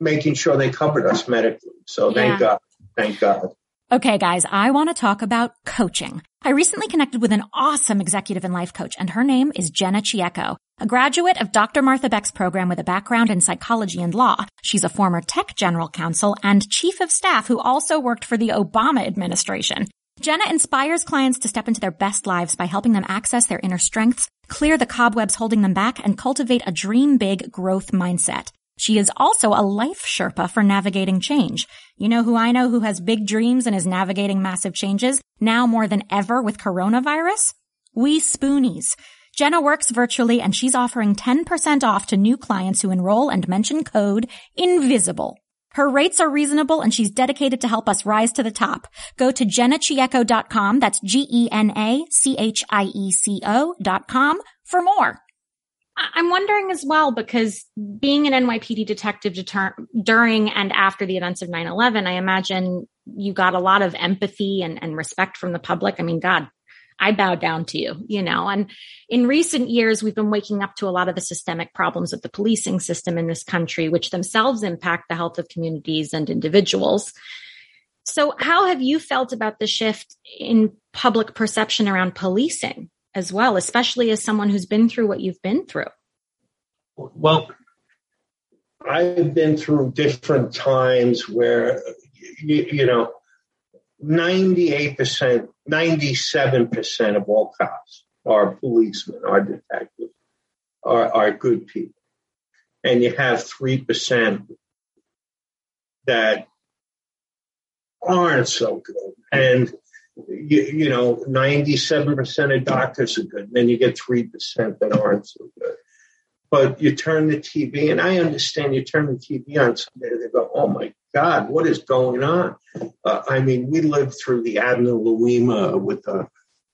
making sure they covered us medically. So yeah. thank God. Thank God. Okay, guys, I want to talk about coaching. I recently connected with an awesome executive and life coach, and her name is Gena Chieco. A graduate of Dr. Martha Beck's program with a background in psychology and law, she's a former tech general counsel and chief of staff who also worked for the Obama administration. Gena inspires clients to step into their best lives by helping them access their inner strengths, clear the cobwebs holding them back, and cultivate a dream big growth mindset. She is also a life Sherpa for navigating change. You know who I know who has big dreams and is navigating massive changes now more than ever with coronavirus? We Spoonies. Gena works virtually and she's offering 10% off to new clients who enroll and mention code INVISIBLE. Her rates are reasonable and she's dedicated to help us rise to the top. Go to genachieco.com, that's G-E-N-A-C-H-I-E-C-O dot com for more. I'm wondering as well because being an NYPD detective deter- during and after the events of 9/11, I imagine you got a lot of empathy and, and respect from the public. I mean, God, I bow down to you, you know. And in recent years, we've been waking up to a lot of the systemic problems of the policing system in this country, which themselves impact the health of communities and individuals. So, how have you felt about the shift in public perception around policing as well, especially as someone who's been through what you've been through? Well, I've been through different times where, you, you know, 98%, 97% of all cops are policemen, are detectives, are, are good people. And you have 3% that aren't so good. And, you, you know, 97% of doctors are good. And then you get 3% that aren't so good. But you turn the TV, and I understand you turn the TV on Sunday, they go, oh my God, what is going on? Uh, I mean, we lived through the Abner Louima with the.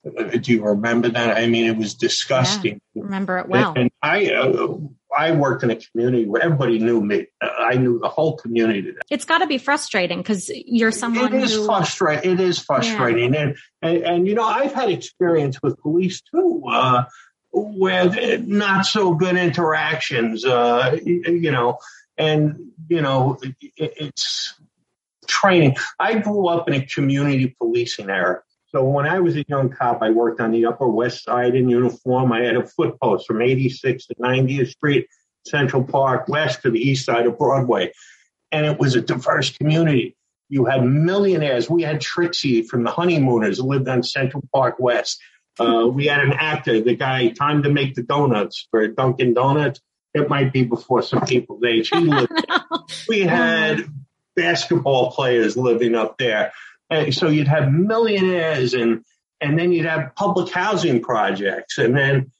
Uh, do you remember that? I mean, it was disgusting. Yeah, remember it well. And I, uh, I worked in a community where everybody knew me. I knew the whole community. It's got to be frustrating because you're someone. It is who... frustrating. It is frustrating, yeah. and, and and you know I've had experience with police too. Uh, with not so good interactions, uh, you know, and, you know, it's training. I grew up in a community policing era. So when I was a young cop, I worked on the Upper West Side in uniform. I had a foot post from 86 to 90th Street, Central Park West to the east side of Broadway. And it was a diverse community. You had millionaires. We had Trixie from the Honeymooners lived on Central Park West. Uh, we had an actor, the guy, time to make the donuts for Dunkin' Donuts. It might be before some people's age. We had basketball players living up there. And so you'd have millionaires and and then you'd have public housing projects. And then,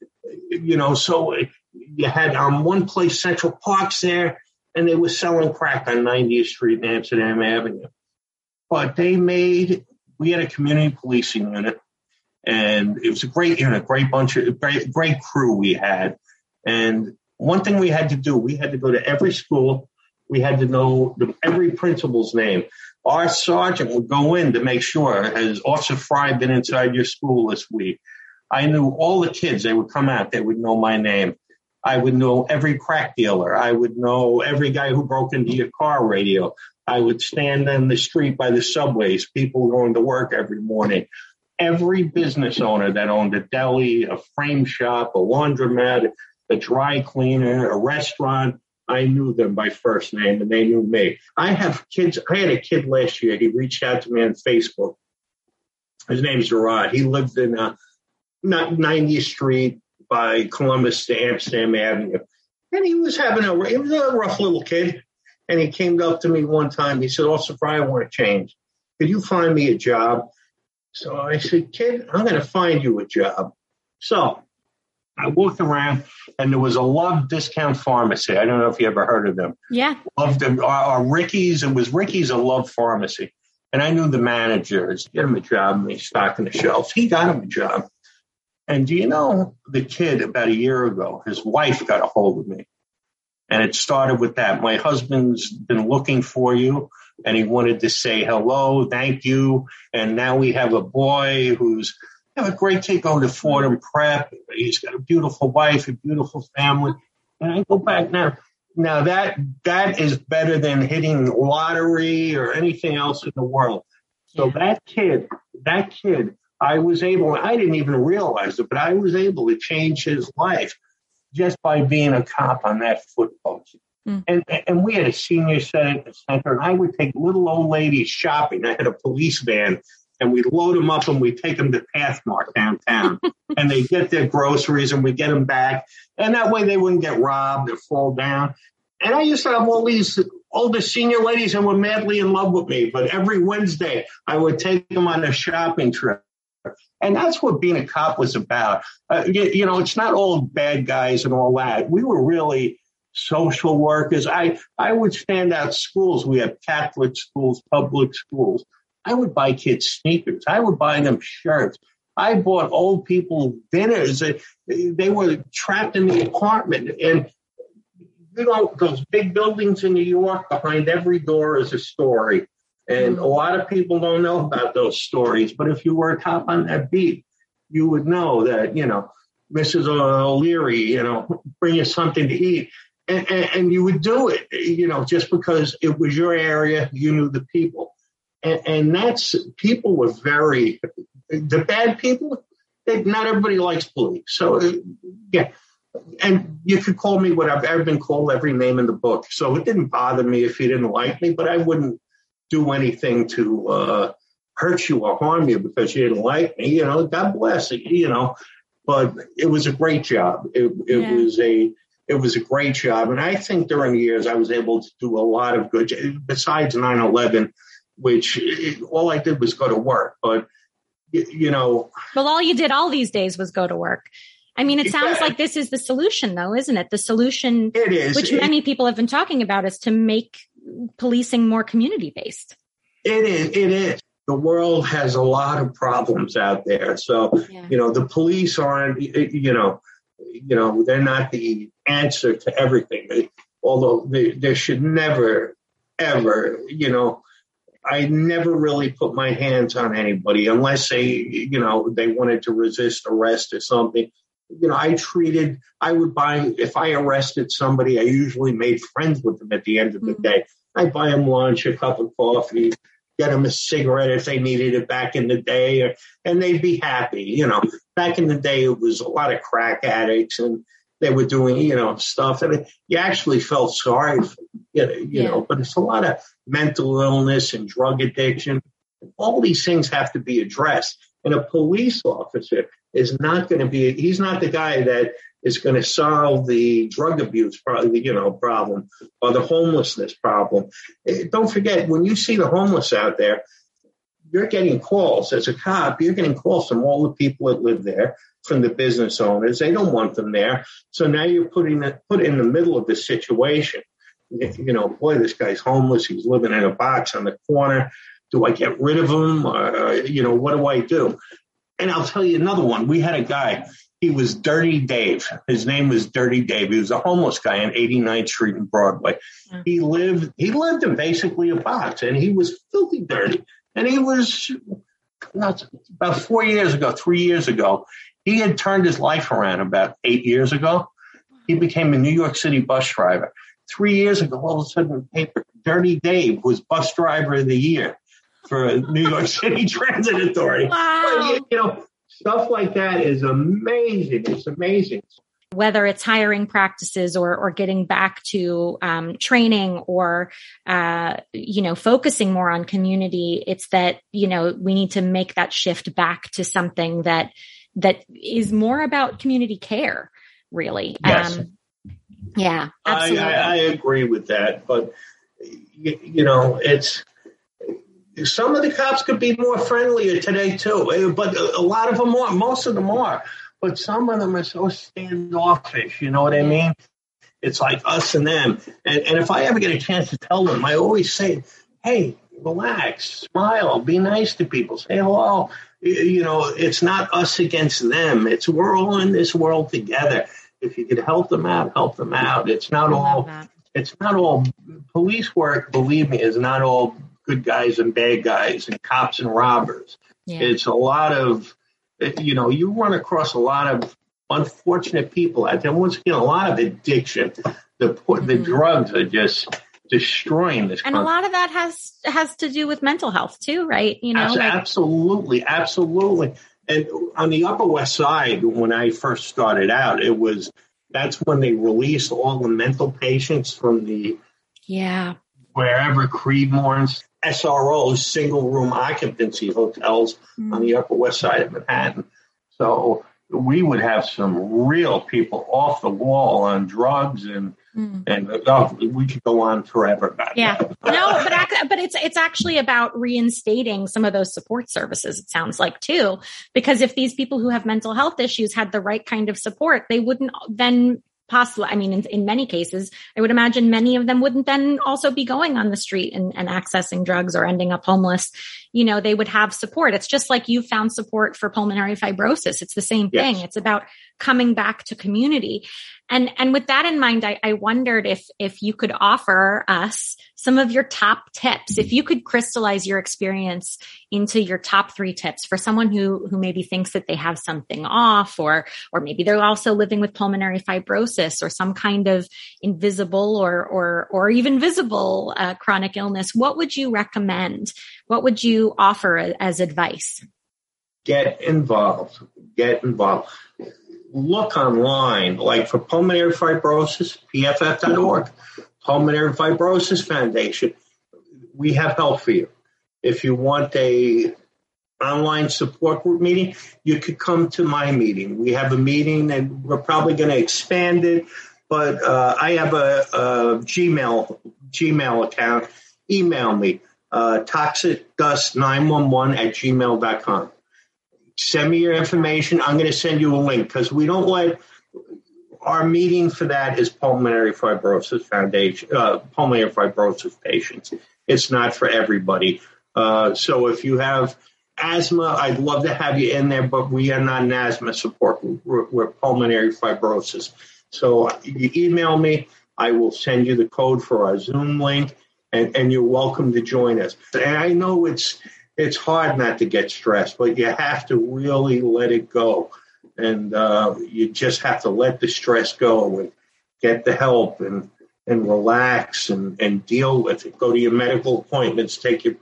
you know, so you had um, one place, Central Parks there, and they were selling crack on 90th Street and Amsterdam Avenue. But they made, we had a community policing unit and it was a great unit, great bunch of great, great crew we had. And one thing we had to do, we had to go to every school. We had to know the, every principal's name. Our sergeant would go in to make sure, has Officer Frey been inside your school this week? I knew all the kids. They would come out. They would know my name. I would know every crack dealer. I would know every guy who broke into your car radio. I would stand on the street by the subways, people going to work every morning every business owner that owned a deli, a frame shop, a laundromat, a dry cleaner, a restaurant. I knew them by first name and they knew me. I have kids. I had a kid last year. He reached out to me on Facebook. His name's Gerard. He lived in uh, 90th Street by Columbus to Amsterdam Avenue. And he was having a, he was a rough little kid. And he came up to me one time. He said, Officer Frey, I want to change. Could you find me a job? So I said, kid, I'm going to find you a job. So I walked around and there was a Love Discount Pharmacy. I don't know if you ever heard of them. Yeah. Love them. Or, Ricky's. It was Ricky's a Love Pharmacy. And I knew the manager. Get him a job and he's stocking the shelves. He got him a job. And do you know the kid about a year ago, his wife got a hold of me. And it started with that. My husband's been looking for you and he wanted to say hello, thank you. And now we have a boy who's have a great kid going to Fordham Prep. He's got a beautiful wife, a beautiful family. And I go back now. Now that that is better than hitting lottery or anything else in the world. So that kid, that kid, I was able, I didn't even realize it, but I was able to change his life just by being a cop on that football post. Mm. And, and we had a senior center, and I would take little old ladies shopping. I had a police van, and we'd load them up and we'd take them to Pathmark downtown. and they get their groceries, and we get them back. And that way they wouldn't get robbed or fall down. And I used to have all these older senior ladies and were madly in love with me. But every Wednesday, I would take them on a shopping trip. And that's what being a cop was about. Uh, you, you, know, it's not all bad guys and all that. We were really social workers. I, I would stand out schools. We have Catholic schools, public schools. I would buy kids sneakers. I would buy them shirts. I bought old people dinners. They were trapped in the apartment. And, you know, those big buildings in New York, behind every door is a story. And a lot of people don't know about those stories. But if you were a cop on that beat, you would know that, you know, Mrs. O'Leary, you know, bring you something to eat. And, and, and, you would do it, you know, just because it was your area, you knew the people. And, and that's, people were very, the bad people, they, not everybody likes police. So, yeah. And you could call me what I've ever been called every name in the book. So it didn't bother me if you didn't like me, but I wouldn't do anything to uh, hurt you or harm you because you didn't like me. You know, God bless it, you know but it was a great job. It, it yeah. was a it was a great job, and I think during the years I was able to do a lot of good. Besides 9/11, which it, all I did was go to work, but you know. Well, all you did all these days was go to work. I mean, it sounds yeah. like this is the solution, though, isn't it? The solution, it is, which it, many people have been talking about, is to make policing more community based. It is. It is the world has a lot of problems out there. So, yeah. you know, the police aren't, you know, you know, they're not the answer to everything. They, although they, there should never, ever, you know, I never really put my hands on anybody unless they, you know, they wanted to resist arrest or something. You know, I treated, I would buy, if I arrested somebody, I usually made friends with them at the end of the mm-hmm. day. I buy them lunch, a cup of coffee, get them a cigarette if they needed it back in the day, or, and they'd be happy. You know, back in the day, it was a lot of crack addicts and they were doing, you know, stuff and you actually felt sorry for, you know, you yeah. know, but it's a lot of mental illness and drug addiction. All these things have to be addressed. And a police officer is not going to be, he's not the guy that is going to solve the drug abuse problem, you know, problem or the homelessness problem. Eh, don't forget, when you see the homeless out there, you're getting calls as a cop. You're getting calls from all the people that live there, from the business owners. They don't want them there. So now you're putting it put in the middle of the situation. You know, boy, this guy's homeless. He's living in a box on the corner. Do I get rid of him? Or, you know, what do I do? And I'll tell you another one. We had a guy he was Dirty Dave. His name was Dirty Dave. He was a homeless guy on 89th Street in Broadway. Mm-hmm. He lived he lived in basically a box and he was filthy dirty. And he was not, about four years ago, three years ago, he had turned his life around about eight years ago. He became a New York City bus driver. Three years ago, all of a sudden, the paper, Dirty Dave was bus driver of the year for New York City Transit Authority. Wow. But, you know, Stuff like that is amazing. It's amazing. Whether it's hiring practices or or getting back to um, training or uh, you know focusing more on community, it's that you know we need to make that shift back to something that that is more about community care. Really, yes. Um, yeah, absolutely. I, I, I agree with that, but you, you know it's some of the cops could be more friendlier today too, eh, but a lot of them are. Most of them are, but some of them are so standoffish. You know what I mean? It's like us and them. And, and if I ever get a chance to tell them, I always say, "Hey, relax, smile, be nice to people, say hello." You know, it's not us against them. It's we're all in this world together. If you could help them out, help them out. It's not all. It's not all police work. Believe me, is not all good guys and bad guys and cops and robbers. Yeah. It's a lot of, you know, you run across a lot of unfortunate people out there. Once again, a lot of addiction. The mm-hmm. the drugs are just destroying this. And country. a lot of that has has to do with mental health too, right? You know, like- absolutely, absolutely. And on the Upper West Side, when I first started out, it was that's when they released all the mental patients from the yeah wherever Creedmoor's SROs, single room occupancy hotels mm. on the Upper West Side of Manhattan. So we would have some real people off the wall on drugs and mm. and oh, we could go on forever about yeah that. no but but it's it's actually about reinstating some of those support services it sounds like too because if these people who have mental health issues had the right kind of support they wouldn't then possibly, I mean, in, in, many cases, I would imagine many of them wouldn't then also be going on the street and, and accessing drugs or ending up homeless. you know, they would have support. It's just like you found support for pulmonary fibrosis. It's the same thing. Yes. It's about coming back to community. And, and with that in mind, I, I wondered if, if you could offer us some of your top tips, if you could crystallize your experience into your top three tips for someone who, who maybe thinks that they have something off or, or maybe they're also living with pulmonary fibrosis or some kind of invisible or, or, or even visible uh, chronic illness. What would you recommend? What would you offer as advice? Get involved. Get involved look online, like for pulmonary fibrosis, pff.org, Pulmonary Fibrosis Foundation, we have help for you. If you want a online support group meeting, you could come to my meeting. We have a meeting and we're probably going to expand it, but uh, I have a, a, Gmail Gmail account. Email me, uh, toxicdust911 at gmail.com send me your information. I'm going to send you a link because we don't let our meeting for that is pulmonary fibrosis foundation, uh, pulmonary fibrosis patients. It's not for everybody. Uh, so if you have asthma, I'd love to have you in there, but we are not an asthma support. We're, we're pulmonary fibrosis. So you email me. I will send you the code for our Zoom link, and, and you're welcome to join us. And I know it's it's hard not to get stressed, but you have to really let it go. And uh, you just have to let the stress go and get the help and, and relax and, and deal with it. Go to your medical appointments, take your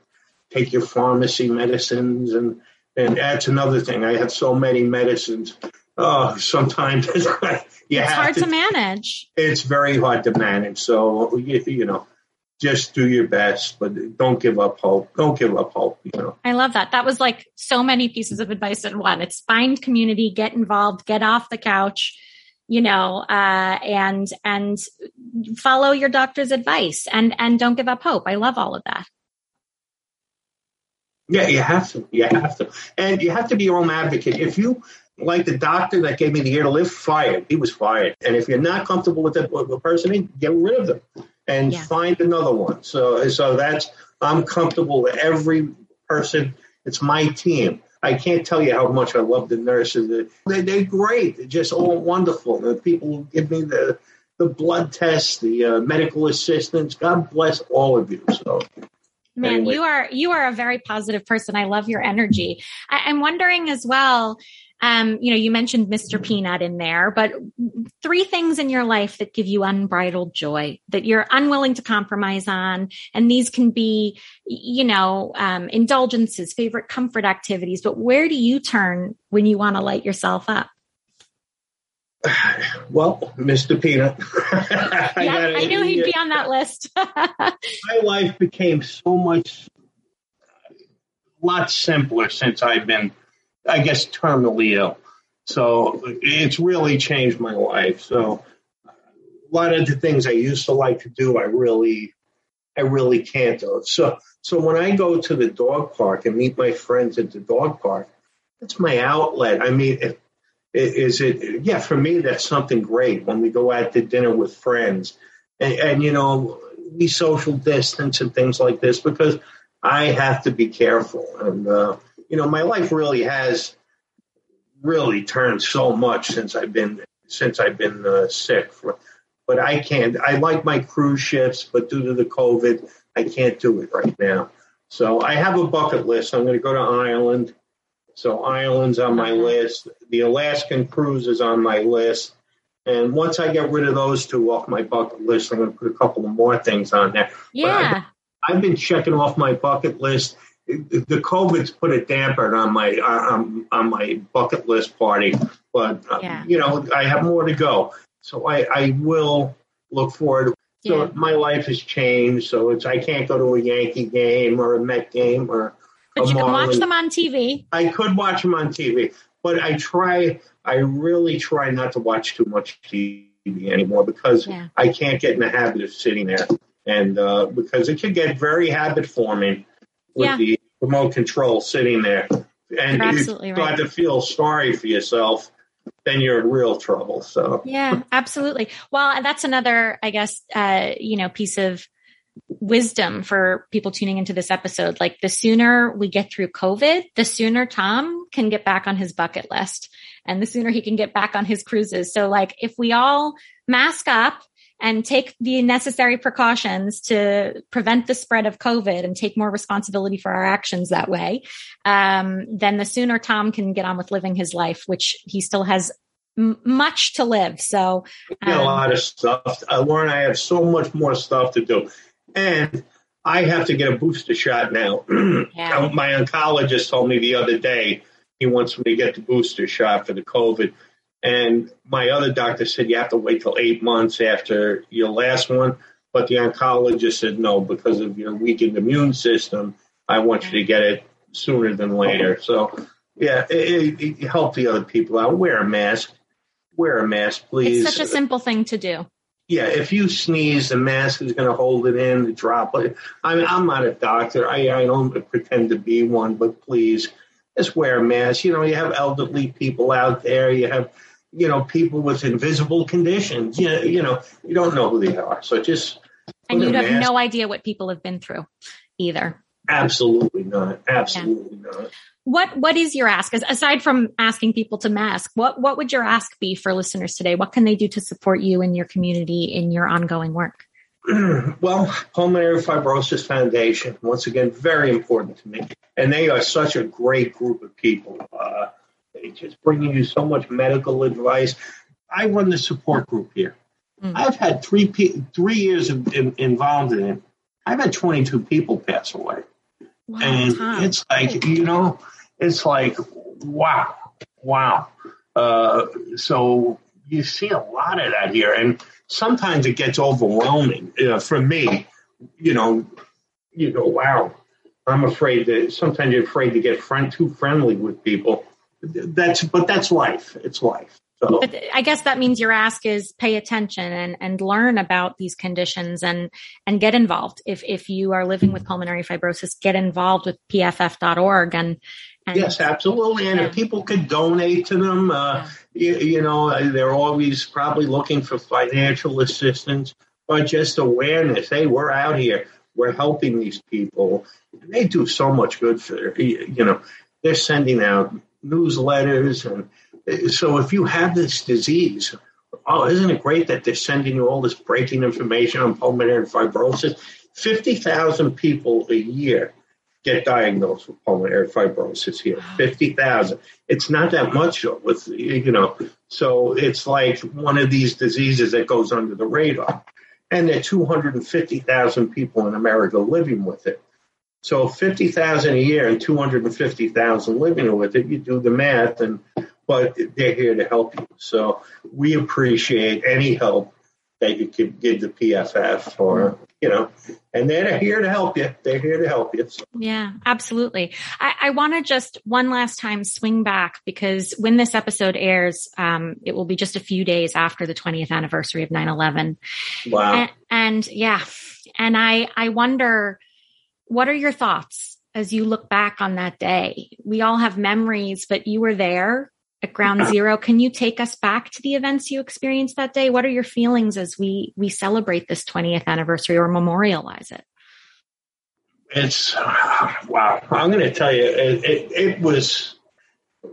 take your pharmacy medicines and and that's another thing. I have so many medicines. Oh, sometimes you it's hard to, to, manage. It's very hard to manage. So you, you know, just do your best, but don't give up hope. Don't give up hope. You know. I love that. That was like so many pieces of advice in one. It's find community, get involved, get off the couch, you know, uh, and and follow your doctor's advice, and and don't give up hope. I love all of that. Yeah, you have to. You have to, and you have to be your own advocate. If you like the doctor that gave me the year to live, fired. He was fired. And if you're not comfortable with the, with the person, get rid of them and yeah. find another one. So, so that's I'm comfortable with every person. It's my team. I can't tell you how much I love the nurses. They, they're great. They're just all wonderful. The people who give me the the blood tests, the uh, medical assistants. God bless all of you. So. Man, anyway. you are you are a very positive person. I love your energy. I, I'm wondering as well um, you know, you mentioned Mr. Peanut in there, but three things in your life that give you unbridled joy that you're unwilling to compromise on. And these can be, you know, um, indulgences, favorite comfort activities, but where do you turn when you want to light yourself up? Well, Mr. Peanut. yeah, I, I knew he'd be on that list. my life became so much, a lot simpler since I've been I guess, terminally ill. So it's really changed my life. So a lot of the things I used to like to do, I really, I really can't do. So, so when I go to the dog park and meet my friends at the dog park, that's my outlet. I mean, if, is it? Yeah, for me, that's something great when we go out to dinner with friends, and, and you know, we social distance and things like this because I have to be careful and. Uh, you know, my life really has really turned so much since I've been since I've been uh, sick. For, but I can't. I like my cruise ships, but due to the COVID, I can't do it right now. So I have a bucket list. I'm going to go to Ireland. So Ireland's on my list. The Alaskan cruise is on my list. And once I get rid of those two off my bucket list, I'm going to put a couple of more things on there. Yeah. I've, I've been checking off my bucket list the COVID's put a damper on my on, on my bucket list party, but uh, yeah. you know I have more to go. So I, I will look forward. So yeah. my life has changed. So it's I can't go to a Yankee game or a Met game or. But you can watch them on TV. I could watch them on TV, but I try. I really try not to watch too much TV anymore because yeah. I can't get in the habit of sitting there, and uh, because it could get very habit forming with yeah. the remote control sitting there. And you start right. to feel sorry for yourself, then you're in real trouble. So yeah, absolutely. Well, that's another, I guess, uh, you know, piece of wisdom for people tuning into this episode. Like the sooner we get through COVID, the sooner Tom can get back on his bucket list and the sooner he can get back on his cruises. So like if we all mask up and take the necessary precautions to prevent the spread of COVID and take more responsibility for our actions that way, um, then the sooner Tom can get on with living his life, which he still has m- much to live. So, um, a lot of stuff. Uh, Lauren, I have so much more stuff to do. And I have to get a booster shot now. yeah. My oncologist told me the other day he wants me to get the booster shot for the COVID. And my other doctor said you have to wait till eight months after your last one. But the oncologist said no, because of your weakened immune system, I want you to get it sooner than later. So, yeah, it, it, it help the other people out. Wear a mask. Wear a mask, please. It's such a simple thing to do. Yeah, if you sneeze, the mask is going to hold it in, the droplet. I mean, I'm not a doctor. I, I don't pretend to be one, but please just wear a mask. You know, you have elderly people out there. You have you know, people with invisible conditions. You know, you know, you don't know who they are. So just and you have no idea what people have been through either. Absolutely not. Absolutely yeah. not. What What is your ask? Aside from asking people to mask, what What would your ask be for listeners today? What can they do to support you and your community in your ongoing work? well, Pulmonary Fibrosis Foundation, once again, very important to me. And they are such a great group of people. Uh, just bringing you so much medical advice. I run the support group here. Mm-hmm. I've had three three years of, in, involved in it. I've had 22 people pass away. Wow, and it's like, you know, it's like, wow, wow. Uh, so you see a lot of that here. And sometimes it gets overwhelming uh, for me. You know, you go, wow, I'm afraid that sometimes you're afraid to get friend, too friendly with people that's but that's life. It's life. So. But I guess that means your ask is pay attention and, and learn about these conditions and and get involved. If if you are living with pulmonary fibrosis, get involved with pff.org and, and yes, absolutely. And yeah. if people could donate to them, uh, yeah. you, you, know, they're always probably looking for financial assistance, but just awareness. Hey, we're out here. We're helping these people. They do so much good for you know. They're sending out newsletters. And so if you have this disease, oh, isn't it great that they're sending you all this breaking information on pulmonary fibrosis? 50,000 people a year get diagnosed with pulmonary fibrosis here. 50,000. It's not that much with, you know, so it's like one of these diseases that goes under the radar. And there are 250,000 people in America living with it. So 50,000 a year and 250,000 living with it, you do the math and but they're here to help you. So we appreciate any help that you could give the PFF or, you know, and they're here to help you. They're here to help you. So. Yeah, absolutely. I, I want to just one last time swing back because when this episode airs, um, it will be just a few days after the 20th anniversary of 9-11. Wow. And, and yeah, and I, I wonder, what are your thoughts as you look back on that day? We all have memories, but you were there at ground zero. Can you take us back to the events you experienced that day? What are your feelings as we we celebrate this 20th anniversary or memorialize it? It's wow. I'm going to tell you, it, it, it was.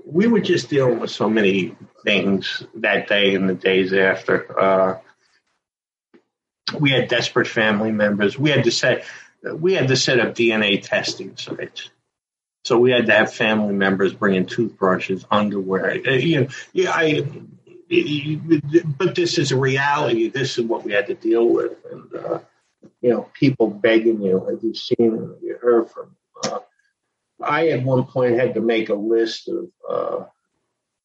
We were just dealing with so many things that day and the days after. Uh, we had desperate family members. We had to say we had to set up DNA testing sites. So we had to have family members bring in toothbrushes, underwear. Uh, you know, yeah, I. But this is a reality. This is what we had to deal with, and uh, you know, people begging you, as you've seen and you heard from. Uh, I at one point had to make a list of uh,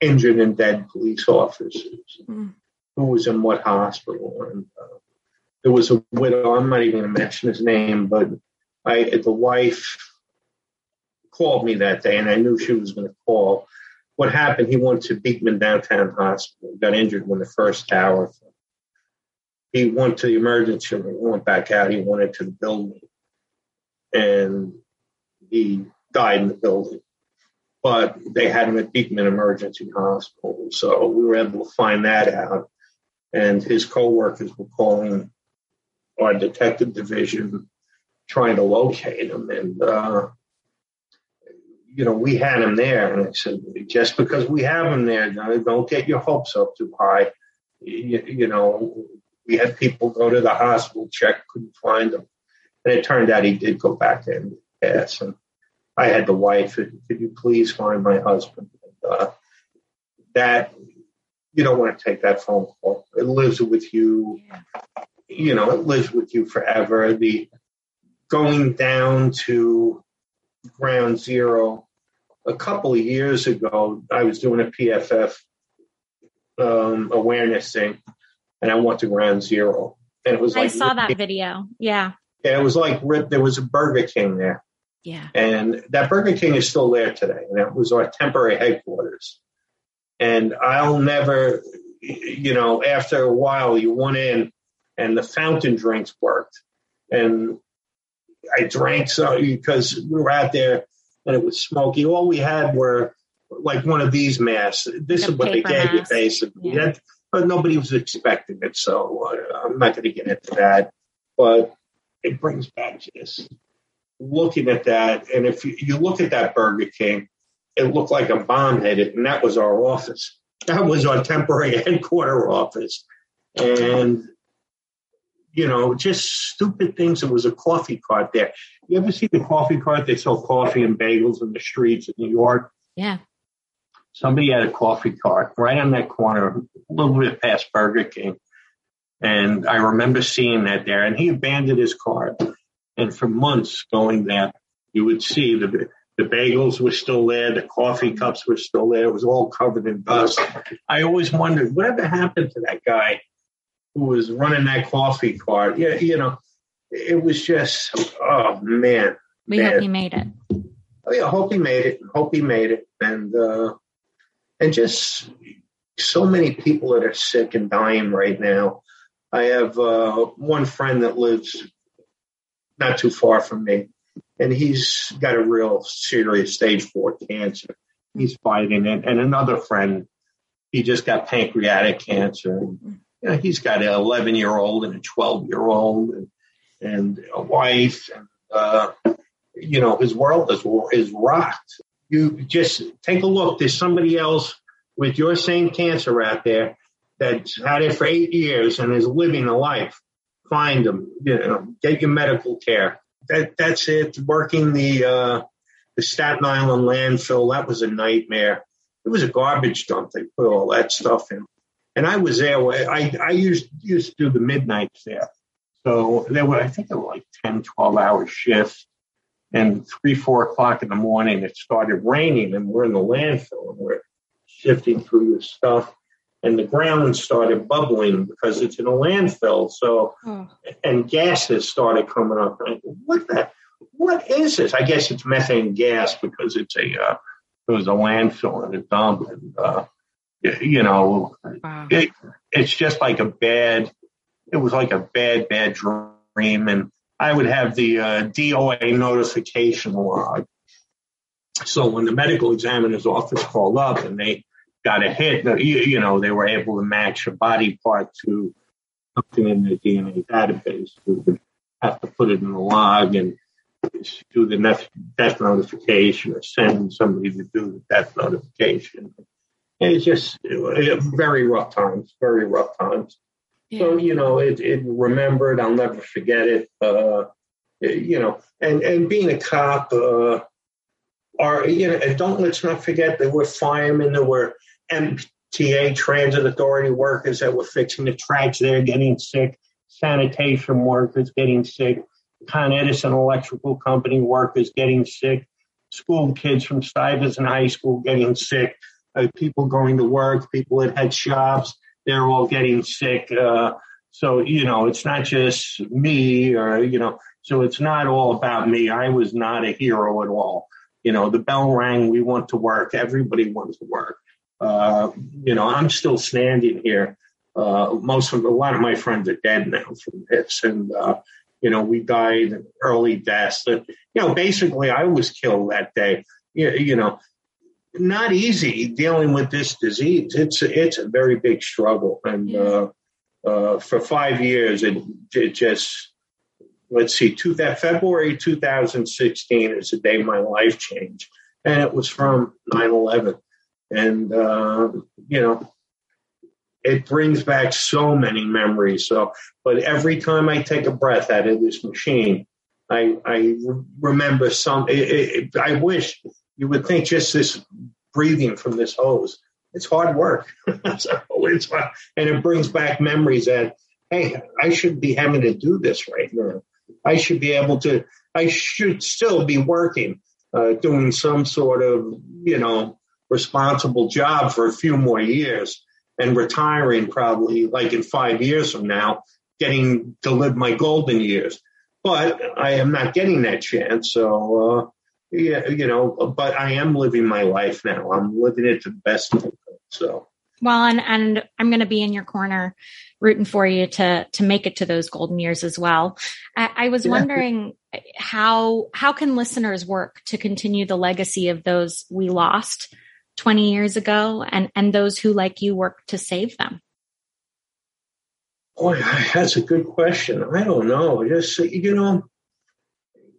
injured and dead police officers, mm. who was in what hospital, and uh, there was a widow. I'm not even going to mention his name, but I the wife called me that day, and I knew she was going to call. What happened? He went to Beekman Downtown Hospital. Got injured when the first tower. He went to the emergency room. Went back out. He went into the building, and he died in the building. But they had him at Beekman Emergency Hospital, so we were able to find that out. And his coworkers were calling our detective division trying to locate him. And, uh, you know, we had him there. And I said, just because we have him there, don't get your hopes up too high. You, you know, we had people go to the hospital, check, couldn't find him. And it turned out he did go back and pass. And I had the wife, could you please find my husband? And, uh, that, you don't want to take that phone call. It lives with you. You know, it lives with you forever. The going down to ground zero a couple of years ago, I was doing a PFF um, awareness thing, and I went to ground zero. And it was like I like saw that video. Yeah. Yeah, it was like. There was a Burger King there. Yeah. And that Burger King is still there today. And that was our temporary headquarters. And I'll never, you know, after a while, you went in and the fountain drinks worked. And I drank so because we were out there and it was smoky. All we had were like one of these masks. This The is what they gave you, basically. Yeah. That- but nobody was expecting it, so uh, I'm not going to get into that. But it brings back just looking at that. And if you, you look at that Burger King, it looked like a bomb hit it, and that was our office. That was our temporary headquarter office. And you know, just stupid things. There was a coffee cart there. You ever see the coffee cart? They sell coffee and bagels in the streets in New York. Yeah. Somebody had a coffee cart right on that corner, a little bit past Burger King. And I remember seeing that there. And he abandoned his cart. And for months going there, you would see the the bagels were still there, the coffee cups were still there. It was all covered in dust. I always wondered whatever happened to that guy who was running that coffee cart. Yeah, you know, it was just oh man. We Man. hope he made it. Oh, yeah, hope he made it. Hope he made it. And uh, and just so many people that are sick and dying right now. I have uh, one friend that lives not too far from me, and he's got a real serious stage four cancer. He's fighting it, and another friend, he just got pancreatic cancer. And, you know, he's got an 11 year old and a 12 year old, and, and a wife, and uh, you know, his world is is rocked. You just take a look. There's somebody else with your same cancer out there that's had it for eight years and is living a life. Find them. You know, get your medical care. That that's it. Working the uh, the Staten Island landfill that was a nightmare. It was a garbage dump. They put all that stuff in, and I was there. I I used used to do the midnights there. So there were, I think there were like 10, 12 hour shifts and three, four o'clock in the morning, it started raining, and we're in the landfill, and we're shifting through the stuff, and the ground started bubbling because it's in a landfill. So, Oh. and gases started coming up. And I go, what the? What is this? I guess it's methane gas because it's a uh, it was a landfill and a dump, and uh, you know, Wow. it, it's just like a bad it was like a bad bad dream. And i would have the uh, doa notification log. So when the medical examiner's office called up and they got a hit you, you know they were able to match a body part to something in the dna database we would have to put it in the log and do the death, death notification or send somebody to do the death notification it's just uh, very rough times very rough times so you know, it it remembered. I'll never forget it. Uh, you know, and and being a cop, uh, are you know, and don't let's not forget there were firemen, there were MTA Transit Authority workers that were fixing the tracks there, getting sick, sanitation workers getting sick, Con Edison Electrical Company workers getting sick, school kids from Stuyvesant High School getting sick, uh, people going to work, people that had shops they're all getting sick. Uh, so, you know, it's not just me or, you know, so it's not all about me. I was not a hero at all. You know, the bell rang, we want to work, everybody wants to work. Uh, you know, I'm still standing here. Uh, most of a lot of my friends are dead now from this, and uh, you know, we died early deaths. That you know, basically, I was killed that day. You, you know, not easy dealing with this disease. It's it's a very big struggle, and Yeah. uh, uh, for five years, it it just let's see, two, that February 2016 is the day my life changed. And it was from 9 11. And, uh, you know, it brings back so many memories. So, but every time I take a breath out of this machine, I, I remember some. It, it, I wish you would think just this breathing from this hose. It's hard work. so it's, and it brings back memories that, hey, I should be having to do this right now. I should be able to, I should still be working, uh, doing some sort of, you know, responsible job for a few more years and retiring probably like in five years from now, getting to live my golden years. But I am not getting that chance. So, uh, yeah, you know, but I am living my life now. I'm living it to the best. So, well, and, and I'm going to be in your corner rooting for you to, to make it to those golden years as well. I, I was yeah. wondering how, how can listeners work to continue the legacy of those we lost 20 years ago and, and those who like you work to save them? Boy, that's a good question. I don't know. Just, you know,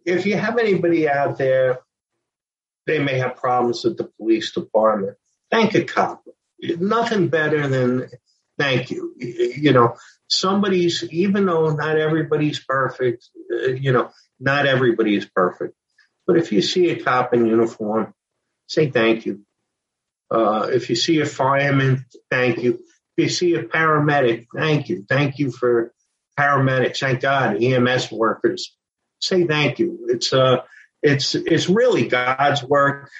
if you have anybody out there, they may have problems with the police department. Thank a cop nothing better than thank you. You know, somebody's, even though not everybody's perfect, uh, you know, not everybody is perfect. But if you see a cop in uniform, say thank you. Uh, if you see a fireman, thank you. If you see a paramedic, thank you. Thank you for paramedics. Thank God, EMS workers. Say thank you. It's uh, it's it's really God's work.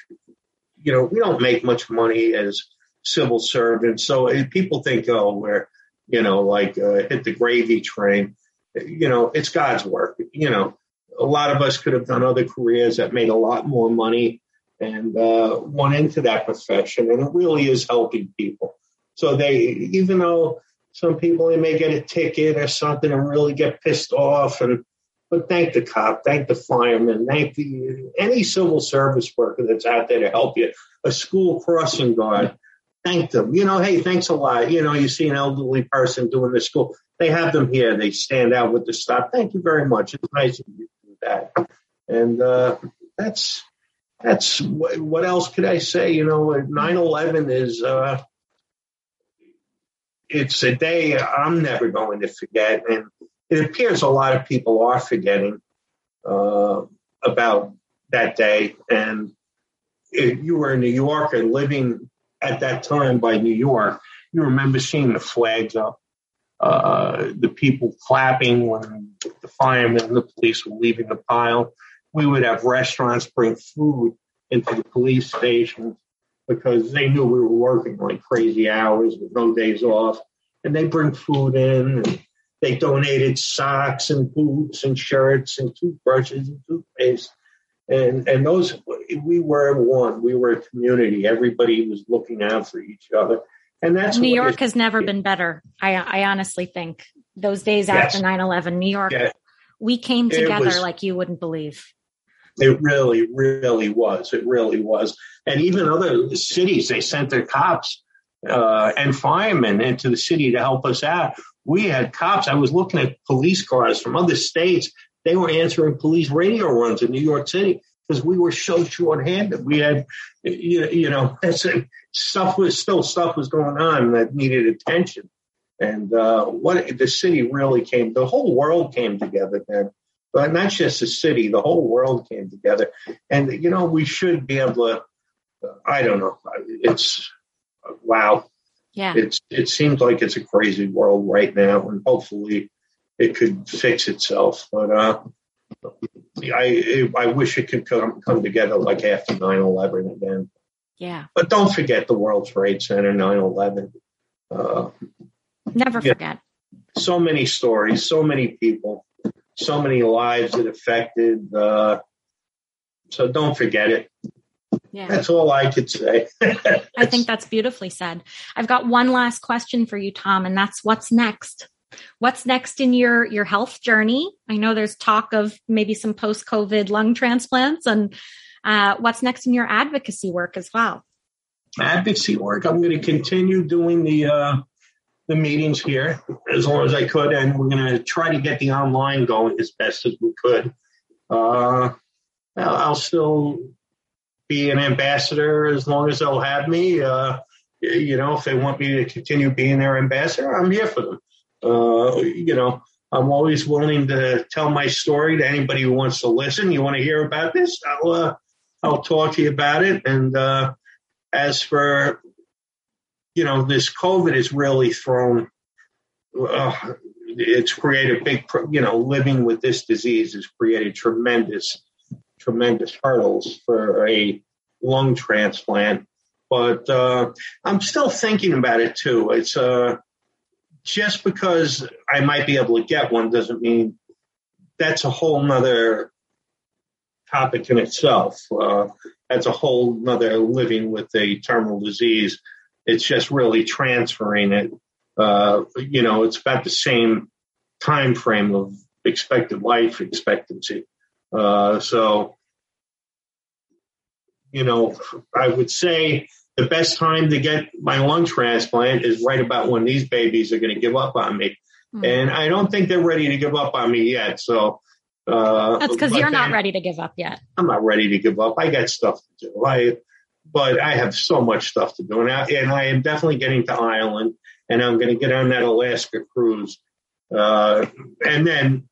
You know, we don't make much money as civil servants, So people think, oh, we're, you know, like uh, hit the gravy train. You know, it's God's work. You know, a lot of us could have done other careers that made a lot more money and uh, went into that profession. And it really is helping people. So they, even though some people they may get a ticket or something and really get pissed off and but thank the cop, thank the fireman, thank the any civil service worker that's out there to help you. A school crossing guard, thank them. You know, hey, thanks a lot. You know, you see an elderly person doing the school. They have them here. They stand out with the stop. Thank you very much. It's nice of you to do that. And uh, that's that's what else could I say? You know, 9/11 is uh, it's a day I'm never going to forget, and it appears a lot of people are forgetting uh, about that day. And if you were a New Yorker living at that time by New York, you remember seeing the flags up, uh, the people clapping when the firemen and the police were leaving the pile. We would have restaurants bring food into the police stations because they knew we were working like crazy hours with no days off. And they bring food in and they donated socks and boots and shirts and toothbrushes and toothpaste. And and those we were one. We were a community. Everybody was looking out for each other. And that's new york has never been better. I i honestly think those days yes. after 9-11 new york we came together was, like you wouldn't believe. It really really was. It really was. And even other cities they sent their cops uh, and firemen into the city to help us out we had cops i was looking at police cars from other states they were answering police radio runs in New York City because we were so short-handed. We had, you know, stuff was still stuff was going on that needed attention. And uh, what the city really came, the whole world came together then. But not just the city, the whole world came together. And you know, we should be able to. I don't know. It's wow. Yeah. It's it seems like it's a crazy world right now, and hopefully it could fix itself. But uh, I I wish it could come come together like after 9-11 again. Yeah. But don't forget the World Trade Center 9-11. Uh, Never forget. so many stories, so many people, so many lives it affected. Uh, so don't forget it. Yeah. That's all I could say. I think that's beautifully said. I've got one last question for you, Tom, and that's what's next? What's next in your your health journey? I know there's talk of maybe some post COVID lung transplants, and uh, what's next in your advocacy work as well? Advocacy work. I'm going to continue doing the uh, the meetings here as long as I could, and we're going to try to get the online going as best as we could. Uh, I'll still be an ambassador as long as they'll have me. Uh, you know, if they want me to continue being their ambassador, I'm here for them. Uh, you know, I'm always willing to tell my story to anybody who wants to listen. You want to hear about this? I'll uh, I'll talk to you about it. And uh, as for you know, this COVID has really thrown. Uh, it's created big, you know, living with this disease has created tremendous, tremendous hurdles for a lung transplant. But uh, I'm still thinking about it too. It's uh, just because I might be able to get one doesn't mean that's a whole nother topic in itself. Uh, that's a whole nother living with a terminal disease. It's just really transferring it. Uh, you know, it's about the same time frame of expected life expectancy. Uh, so, you know, I would say the best time to get my lung transplant is right about when these babies are going to give up on me. Mm-hmm. And I don't think they're ready to give up on me yet. So uh, that's because you're not ready to give up yet. I'm not ready to give up. I got stuff to do. I, but I have so much stuff to do, and I, and I am definitely getting to Ireland, and I'm going to get on that Alaska cruise, uh, and then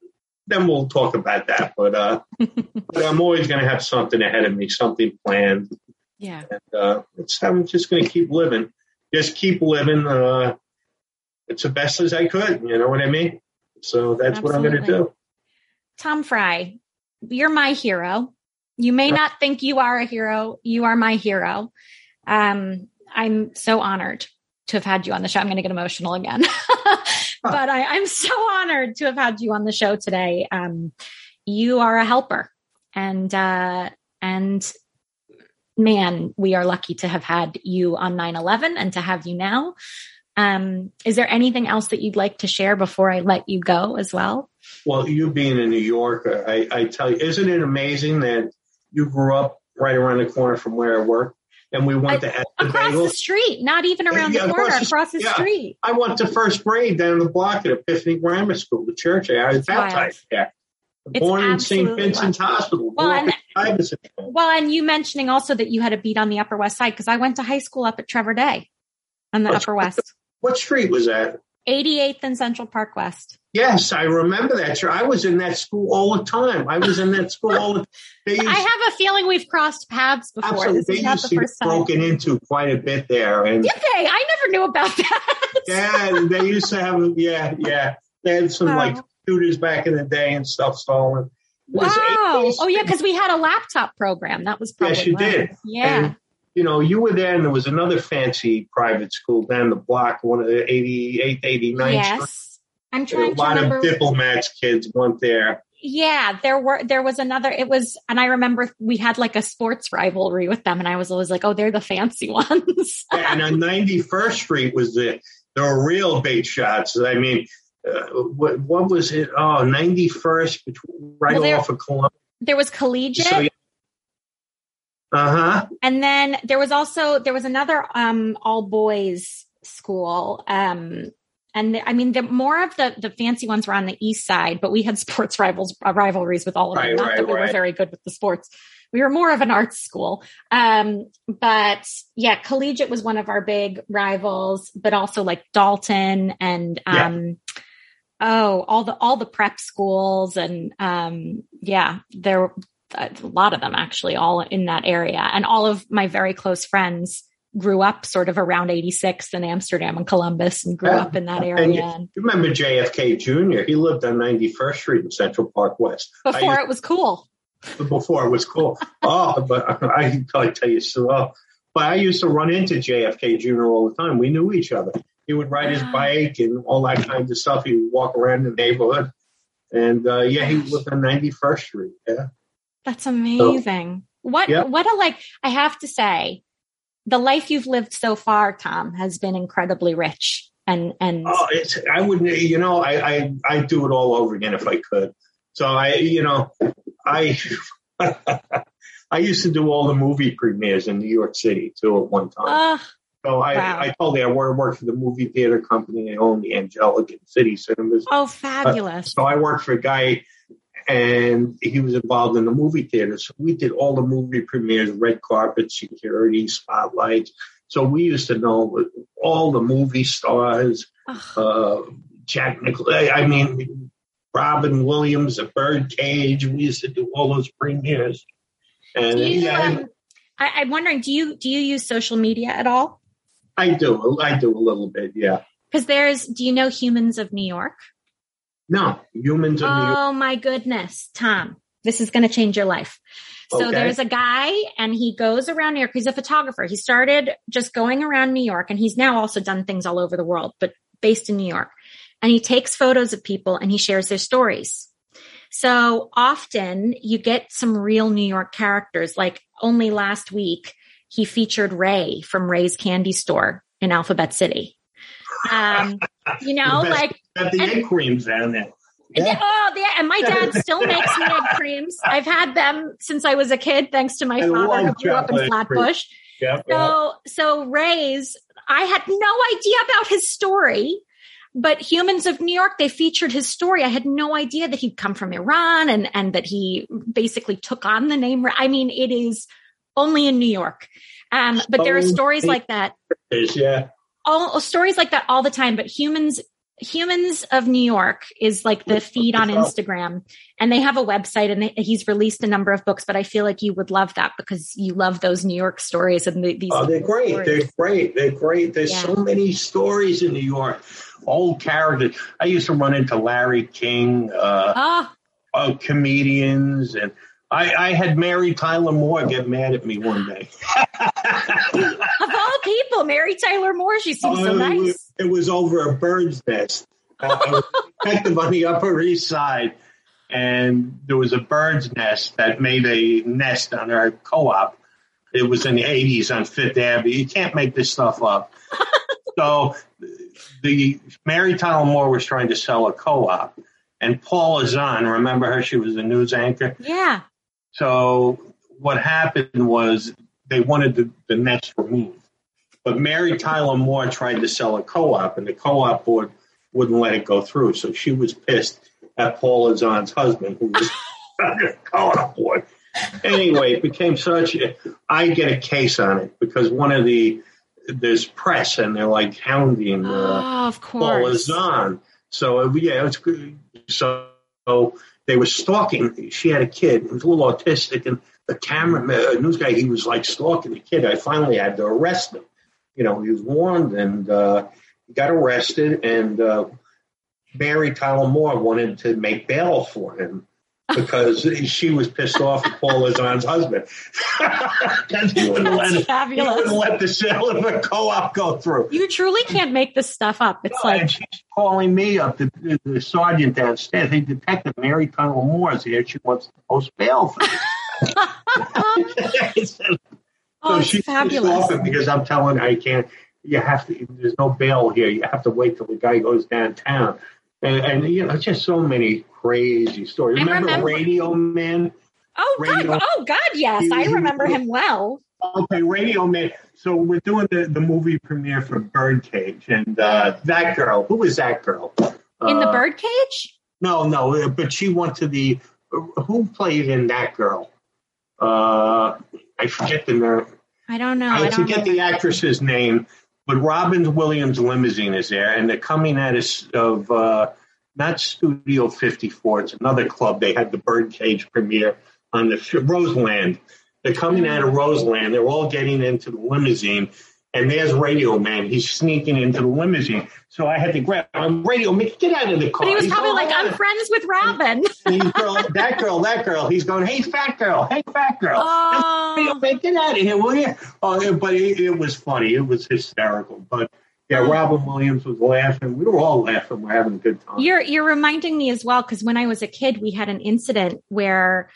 then we'll talk about that. But, uh, but I'm always going to have something ahead of me, something planned. Yeah. And, uh, it's, I'm just going to keep living. Just keep living. Uh, it's the best as I could. You know what I mean? So that's Absolutely. what I'm going to do. Tom Frey, you're my hero. You may not think you are a hero. You are my hero. Um, I'm so honored to have had you on the show. I'm going to get emotional again, but I, am so honored to have had you on the show today. Um, you are a helper, and uh, and man, we are lucky to have had you on 9 11 and to have you now. Um, is there anything else that you'd like to share before I let you go as well? Well, you being a New Yorker, I, I tell you, isn't it amazing that you grew up right around the corner from where I work? And we went I, to across the street, not even around yeah, the corner, across the, across the yeah. street. I went to first grade down the block at Epiphany Grammar School, the church. I was baptized there. Born in St. Vincent's wild. Hospital. Well and, well, and you mentioning also that you had a beat on the Upper West Side because I went to high school up at Trevor Day on the Upper West. What street was that? 88th and Central Park West. Yes, I remember that. Sure, I was in that school all the time. I was in that school all the time. I have a feeling we've crossed paths before. Absolutely. This they used the broken into quite a bit there. And Did they? I never knew about that. yeah, they used to have, yeah, yeah. They had some like computers back in the day and stuff stolen. Wow. Oh, yeah, because we had a laptop program. That was probably Yes, you did. Yeah. And, you know, you were there and there was another fancy private school down the block, one of the 88th, 89th. Yes. I'm trying a lot remember. of diplomats kids went there. Yeah, there were there was another it was and I remember we had like a sports rivalry with them and I was always like, "Oh, they're the fancy ones." and on 91st Street was the the real bait shots. I mean, uh, what what was it? Oh, 91st right well, there, off of Columbia. There was collegiate. So, yeah. Uh-huh. And then there was also there was another um all boys school um and the, I mean, the more of the the fancy ones were on the east side, but we had sports rivals uh, rivalries with all of them. Right, Not right, that we right. were very good with the sports. We were more of an arts school. Um, but yeah, collegiate was one of our big rivals, but also like Dalton and um, yeah. oh, all the all the prep schools and um, yeah, there a lot of them actually all in that area, and all of my very close friends grew up sort of around 86 in Amsterdam and Columbus and grew yeah. up in that area. And you, remember JFK Jr. He lived on 91st Street in Central Park West. Before it was cool. Before it was cool. oh, but I can tell you so well. But I used to run into JFK Jr. all the time. We knew each other. He would ride his bike and all that kind of stuff. He would walk around the neighborhood. And uh, yeah, he lived on 91st Street. Yeah. That's amazing. So, what, yeah. what a like, I have to say, the life you've lived so far, Tom, has been incredibly rich. And and oh, it's I wouldn't, you know, I I I do it all over again if I could. So I, you know, I I used to do all the movie premieres in New York City too at one time. Uh, So I, Wow. I told you I worked, for the movie theater company. I own the Angelika and City Cinemas. Oh, fabulous. So I worked for a guy, and he was involved in the movie theater. So we did all the movie premieres, red carpet, security, spotlights. So we used to know all the movie stars, uh, Jack Nicholson. I mean, Robin Williams, The Birdcage. We used to do all those premieres. And you, yeah, um, I, I'm wondering, do you do you use social media at all? I do. I do a little bit. Yeah. Because there's, do you know Humans of New York? No, humans New Oh my goodness, Tom, this is going to change your life. So Okay. there's a guy and he goes around New York. He's a photographer. He started just going around New York and he's now also done things all over the world, but based in New York. And he takes photos of people and he shares their stories. So often you get some real New York characters. Like only last week, he featured Ray from Ray's Candy Store in Alphabet City. Um, you know, The best- like Got the and- egg creams down there. yeah. Oh, yeah. And my dad still makes me egg creams. I've had them since I was a kid, thanks to my I father who grew up in. Flatbush. Yeah. So, so Ray's, I had no idea about his story, but Humans of New York, they featured his story. I had no idea that he'd come from Iran and, and that he basically took on the name. I mean, it is only in New York. Um, but there are stories like that yeah. All stories like that all the time but humans humans of new york is like the feed on instagram and they have a website and they, he's released a number of books but i feel like you would love that because you love those new york stories and the, these Oh, they're great. stories. They're great. They're great. There's Yeah. so many stories in New York. Old characters. I used to run into Larry King, uh, oh uh, comedians, and I, I had Mary Tyler Moore get mad at me one day. of all people mary tyler moore she seems so Oh, nice It was over a bird's nest. Uh, I was a detective on the Upper East Side, and there was a bird's nest that made a nest on our co-op. It was in the 80s on Fifth Avenue. You can't make this stuff up. so the Mary Tyler Moore was trying to sell a co-op, and Paula Zahn, remember her? She was a news anchor. yeah So what happened was they wanted the, the nest removed. But Mary Tyler Moore tried to sell a co-op, and the co-op board wouldn't let it go through. So she was pissed at Paula Zahn's husband, who was on the co-op board. Anyway, it became such. A, I get a case on it because one of the there's press, and they're like hounding. Uh, oh of Paula course Zahn. So uh, yeah, it's good. So they were stalking. She had a kid. He was a little autistic, and the camera uh, news guy he was like stalking the kid. I finally had to arrest him. You know, he was warned, and uh, he got arrested. And uh, Mary Tyler Moore wanted to make bail for him because she was pissed off at Paul Zahn's husband because he wouldn't let That's he fabulous wouldn't let the sale of a co-op go through. you truly can't make this stuff up it's No, like and she's calling me up, the, the, the sergeant downstairs. Hey, Detective Mary Tyler Moore's here. She wants to post bail for me. so oh she's fabulous laughing because I'm telling her I can't. You have to. There's no bail here. You have to wait till the guy goes downtown. And, and you know, just so many crazy story. Remember, remember- Radio Man? oh god oh god yes i remember him well Okay, Radio Man. So we're doing the, the movie premiere for Birdcage, and uh, that girl. Who was that girl? in the Uh, birdcage No, no, uh, but she went to the. Who played in that girl? Uh, I forget the name. i don't know I, i don't forget know the actress's name, but Robin Williams limousine is there, and they're coming at us of uh, not Studio 54. It's another club. They had the Birdcage premiere on the Roseland. They're coming out of Roseland. They're all getting into the limousine. And there's Radio Man. He's sneaking into the limousine. So I had to grab him. Radio Man, get out of the car. But he was He's probably like, I'm friends with Robin. Girl, that girl, that girl. He's going, hey, fat girl, hey, fat girl. Oh, man, get out of here, will you? Oh, but it, it was funny. It was hysterical. But yeah, Oh. Robin Williams was laughing. We were all laughing. We're having a good time. you're you're reminding me as well because when I was a kid, we had an incident where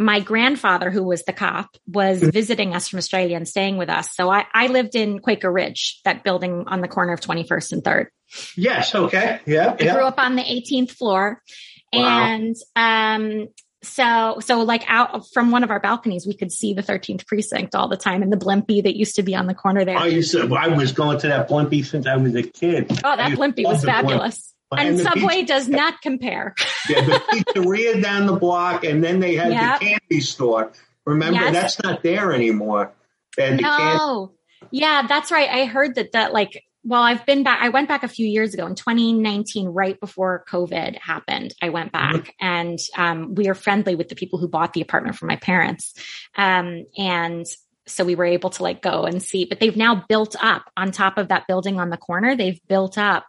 my grandfather, who was the cop, was Mm-hmm. visiting us from Australia and staying with us. So I, I lived in Quaker Ridge, that building on the corner of 21st and 3rd. yes, okay. Yeah, I grew up on the 18th floor. Wow. And um, so so like out from one of our balconies we could see the 13th precinct all the time and the blimpie that used to be on the corner there I used to, I was going to that Blimpie since I was a kid. oh that blimpie was Blimpie. fabulous and, And subway pizza- does not compare Yeah, the pizzeria down the block, and then they had Yep. the candy store. Remember, Yes. that's not there anymore. They the candy. no yeah that's right i heard that that like well i've been back i went back a few years ago in 2019 right before covid happened i went back Mm-hmm. and um, we are friendly with the people who bought the apartment for my parents. Um, and so we were able to like go and see but they've now built up on top of that building on the corner they've built up.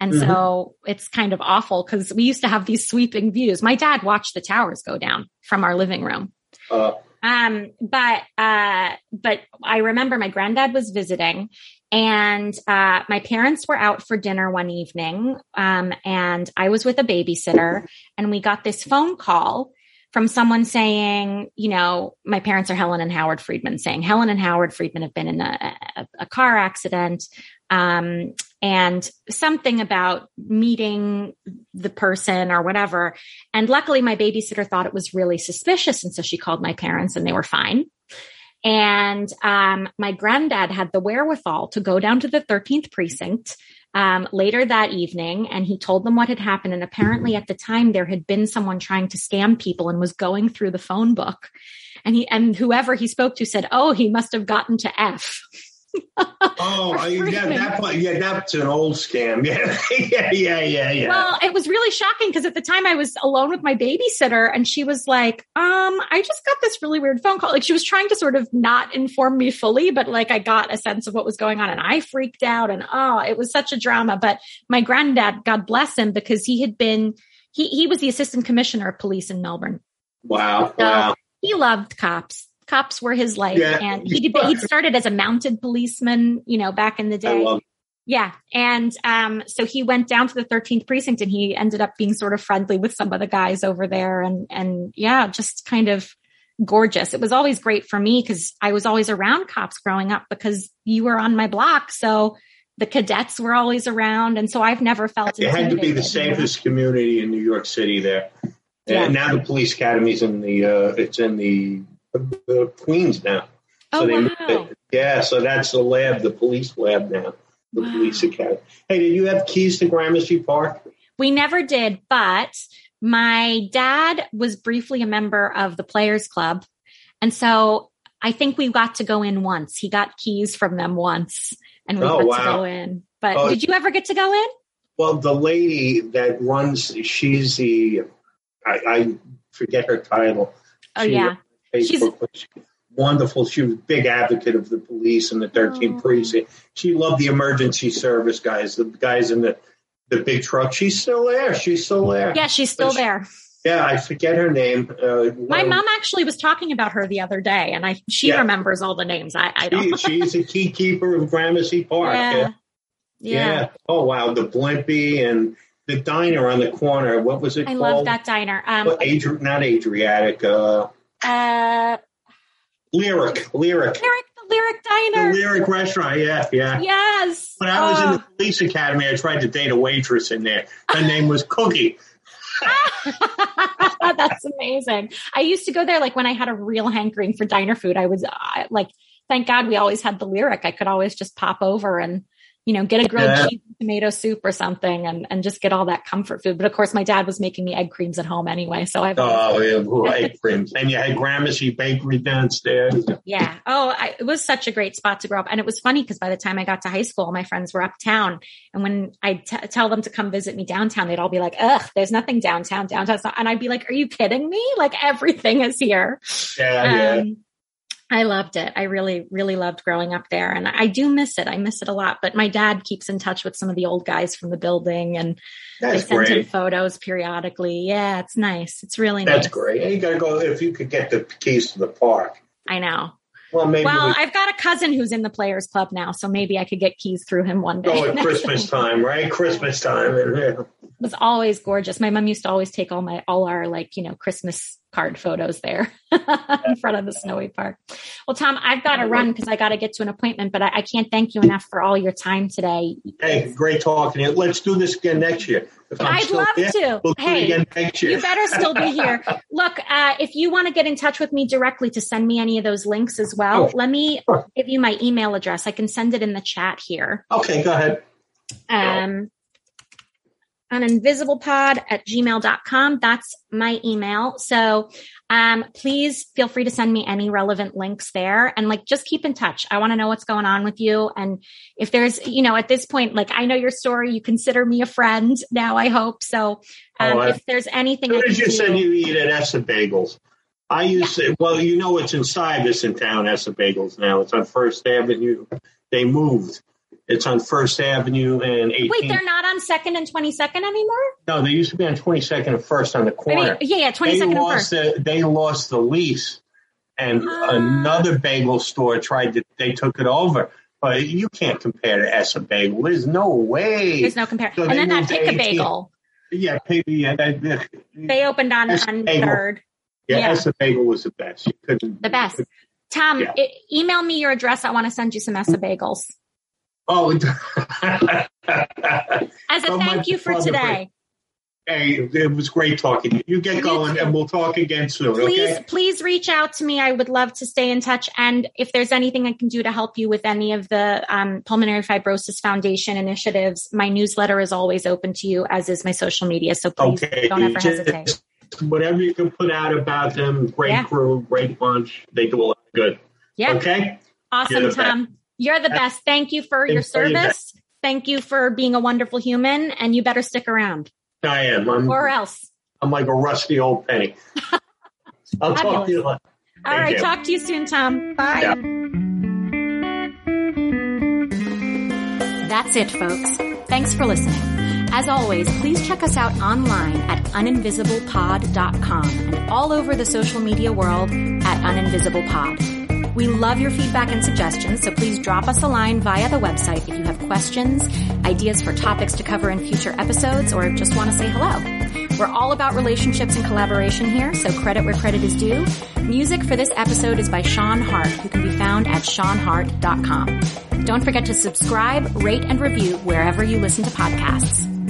And Mm-hmm. so it's kind of awful because we used to have these sweeping views. My dad watched the towers go down from our living room. Uh, um, but uh, but I remember my granddad was visiting, and uh, my parents were out for dinner one evening, um, and I was with a babysitter, and we got this phone call from someone saying, you know, my parents are Helen and Howard Friedman, saying Helen and Howard Friedman have been in a, a, a car accident. Um, and something about meeting the person or whatever. And luckily, my babysitter thought it was really suspicious. And so she called my parents and they were fine. And um, my granddad had the wherewithal to go down to the 13th precinct um, later that evening and he told them what had happened. And apparently, at the time, there had been someone trying to scam people and was going through the phone book. And he and whoever he spoke to said, "Oh, he must have gotten to F." oh, yeah, that, part- yeah, that's an old scam. Yeah, yeah, yeah, yeah, yeah. Well, it was really shocking because at the time I was alone with my babysitter and she was like, um, I just got this really weird phone call. Like she was trying to sort of not inform me fully, but like I got a sense of what was going on and I freaked out and oh, it was such a drama. But my granddad, God bless him, because he had been, he, he was the assistant commissioner of police in Melbourne. wow, wow. He loved cops. Cops were his life. Yeah. And he did, he started as a mounted policeman, you know, back in the day. Yeah. And um, so he went down to the 13th precinct and he ended up being sort of friendly with some of the guys over there. And, and yeah, just kind of gorgeous. It was always great for me because I was always around cops growing up because you were on my block. So the cadets were always around. And so I've never felt It had to be the intimidated, you know? safest community in New York City there. Yeah. And now the police academy's in the, uh, it's in the, the Queens now. Oh, they wow. Yeah, so that's the lab, the police lab now, the Wow. police academy. Hey, did you have keys to Gramercy Park? We never did, but my dad was briefly a member of the Players Club. And so I think we got to go in once. He got keys from them once and we Oh, got to go in. But Oh. did you ever get to go in? Well, the lady that runs, she's the, I, I forget her title. Oh, She- yeah. Facebook, but she- wonderful. She was a big advocate of the police and the 13th Oh. precinct. She loved the emergency service guys, the guys in the, the big truck. She's still there. She's still there. Yeah, she's still she- there. Yeah, I forget her name. Uh, My one- mom actually was talking about her the other day, and I she Yeah. remembers all the names. I, I don't. she's a key keeper of Gramercy Park. yeah. Yeah. yeah. Oh wow, the Blimpie and the diner on the corner. What was it I called? love that diner. Um, What, Adri- not Adriatic. Uh, uh, Lyric. Lyric. Lyric, the Lyric The Diner. Lyric restaurant. Yeah, yeah. Yes. When I was in Oh. the police academy, I tried to date a waitress in there. Her name was Cookie. That's amazing. I used to go there like when I had a real hankering for diner food. I was uh, like, thank God we always had the lyric. I could always just pop over and, you know, get a grilled Yeah. cheese and tomato soup or something and, and just get all that comfort food. But of course, my dad was making me egg creams at home anyway. So I've, Oh, yeah, right, Prince. And you had Gramercy Bakery downstairs. yeah. Oh, I, it was such a great spot to grow up. And it was funny because by the time I got to high school, my friends were uptown. And when I t- tell them to come visit me downtown, they'd all be like, ugh, there's nothing downtown, downtown's not. And I'd be like, are you kidding me? Like everything is here. Yeah, yeah. Um, I loved it. I really, really loved growing up there. And I do miss it. I miss it a lot. But my dad keeps in touch with some of the old guys from the building and they send him photos periodically. Yeah, it's nice. It's really That's nice. That's great. And you got to go, if you could get the keys to the park. I know. Well, maybe Well, we I've got a cousin who's in the Players Club now, so maybe I could get keys through him one day. go at Christmas time, right? Christmas time. And, yeah. It was always gorgeous. My mom used to always take all my all our like you know Christmas card photos there in front of the snowy park. Well, Tom, I've got to run because I got to get to an appointment, but I, I, can't thank you enough for all your time today. Hey, great talking to you. Let's do this again next year. I'd love here, to. We'll hey, again next year. you better still be here. Look, uh, if you want to get in touch with me directly to send me any of those links as well, let me sure. give you my email address. I can send it in the chat here. Okay, go ahead. Um, uninvisiblepod at gmail.com. That's my email. So, um, please feel free to send me any relevant links there and like just keep in touch. I want to know what's going on with you. And if there's, you know, at this point, like I know your story, you consider me a friend now, I hope. So, um, Oh, if there's anything As you do, said you eat at Ess-a-Bagels, I used to, well, you know it's inside this in town, Ess-a-Bagels now. It's on First Avenue. They moved. It's on First Avenue and 18th. wait, they're not on second and 22nd anymore? no, they used to be on 22nd and First on the I corner. mean, yeah, yeah, 22nd they and first. The, they lost the lease, and Ah. another bagel store tried to. They took it over, but you can't compare to Ess-a-Bagel. There's no way. There's no comparison. So and then that pick a bagel. yeah, yeah, that, They opened on, on bagel. third. yeah, yeah. Ess-a-Bagel was the best. You couldn't The best. Tom, Yeah. e- email me your address. I want to send you some Essa bagels Oh, as a Oh, thank you for today. hey, it was great talking. to you. You get going, and we'll talk again soon. Please, Okay. please reach out to me. I would love to stay in touch. And if there's anything I can do to help you with any of the um, Pulmonary Fibrosis Foundation initiatives, my newsletter is always open to you, as is my social media. So please Okay. don't ever Just hesitate. Whatever you can put out about them, great Yeah. crew, great bunch. They do a lot of good. Yeah. Okay. Awesome, best. Tom. You're the best. Thank you for your Thanks for your service. Thank you for being a wonderful human. And you better stick around I am. I'm, or else. I'm like a rusty old penny. I'll talk to you later. All Thank right. you. Talk to you soon, Tom. Bye. Yeah. That's it, folks. Thanks for listening. As always, please check us out online at uninvisiblepod.com and all over the social media world at uninvisiblepod. We love your feedback and suggestions, so please drop us a line via the website if you have questions, ideas for topics to cover in future episodes, or just want to say hello. We're all about relationships and collaboration here, so credit where credit is due. Music for this episode is by Sean Hart, who can be found at seanhart.com. Don't forget to subscribe, rate, and review wherever you listen to podcasts.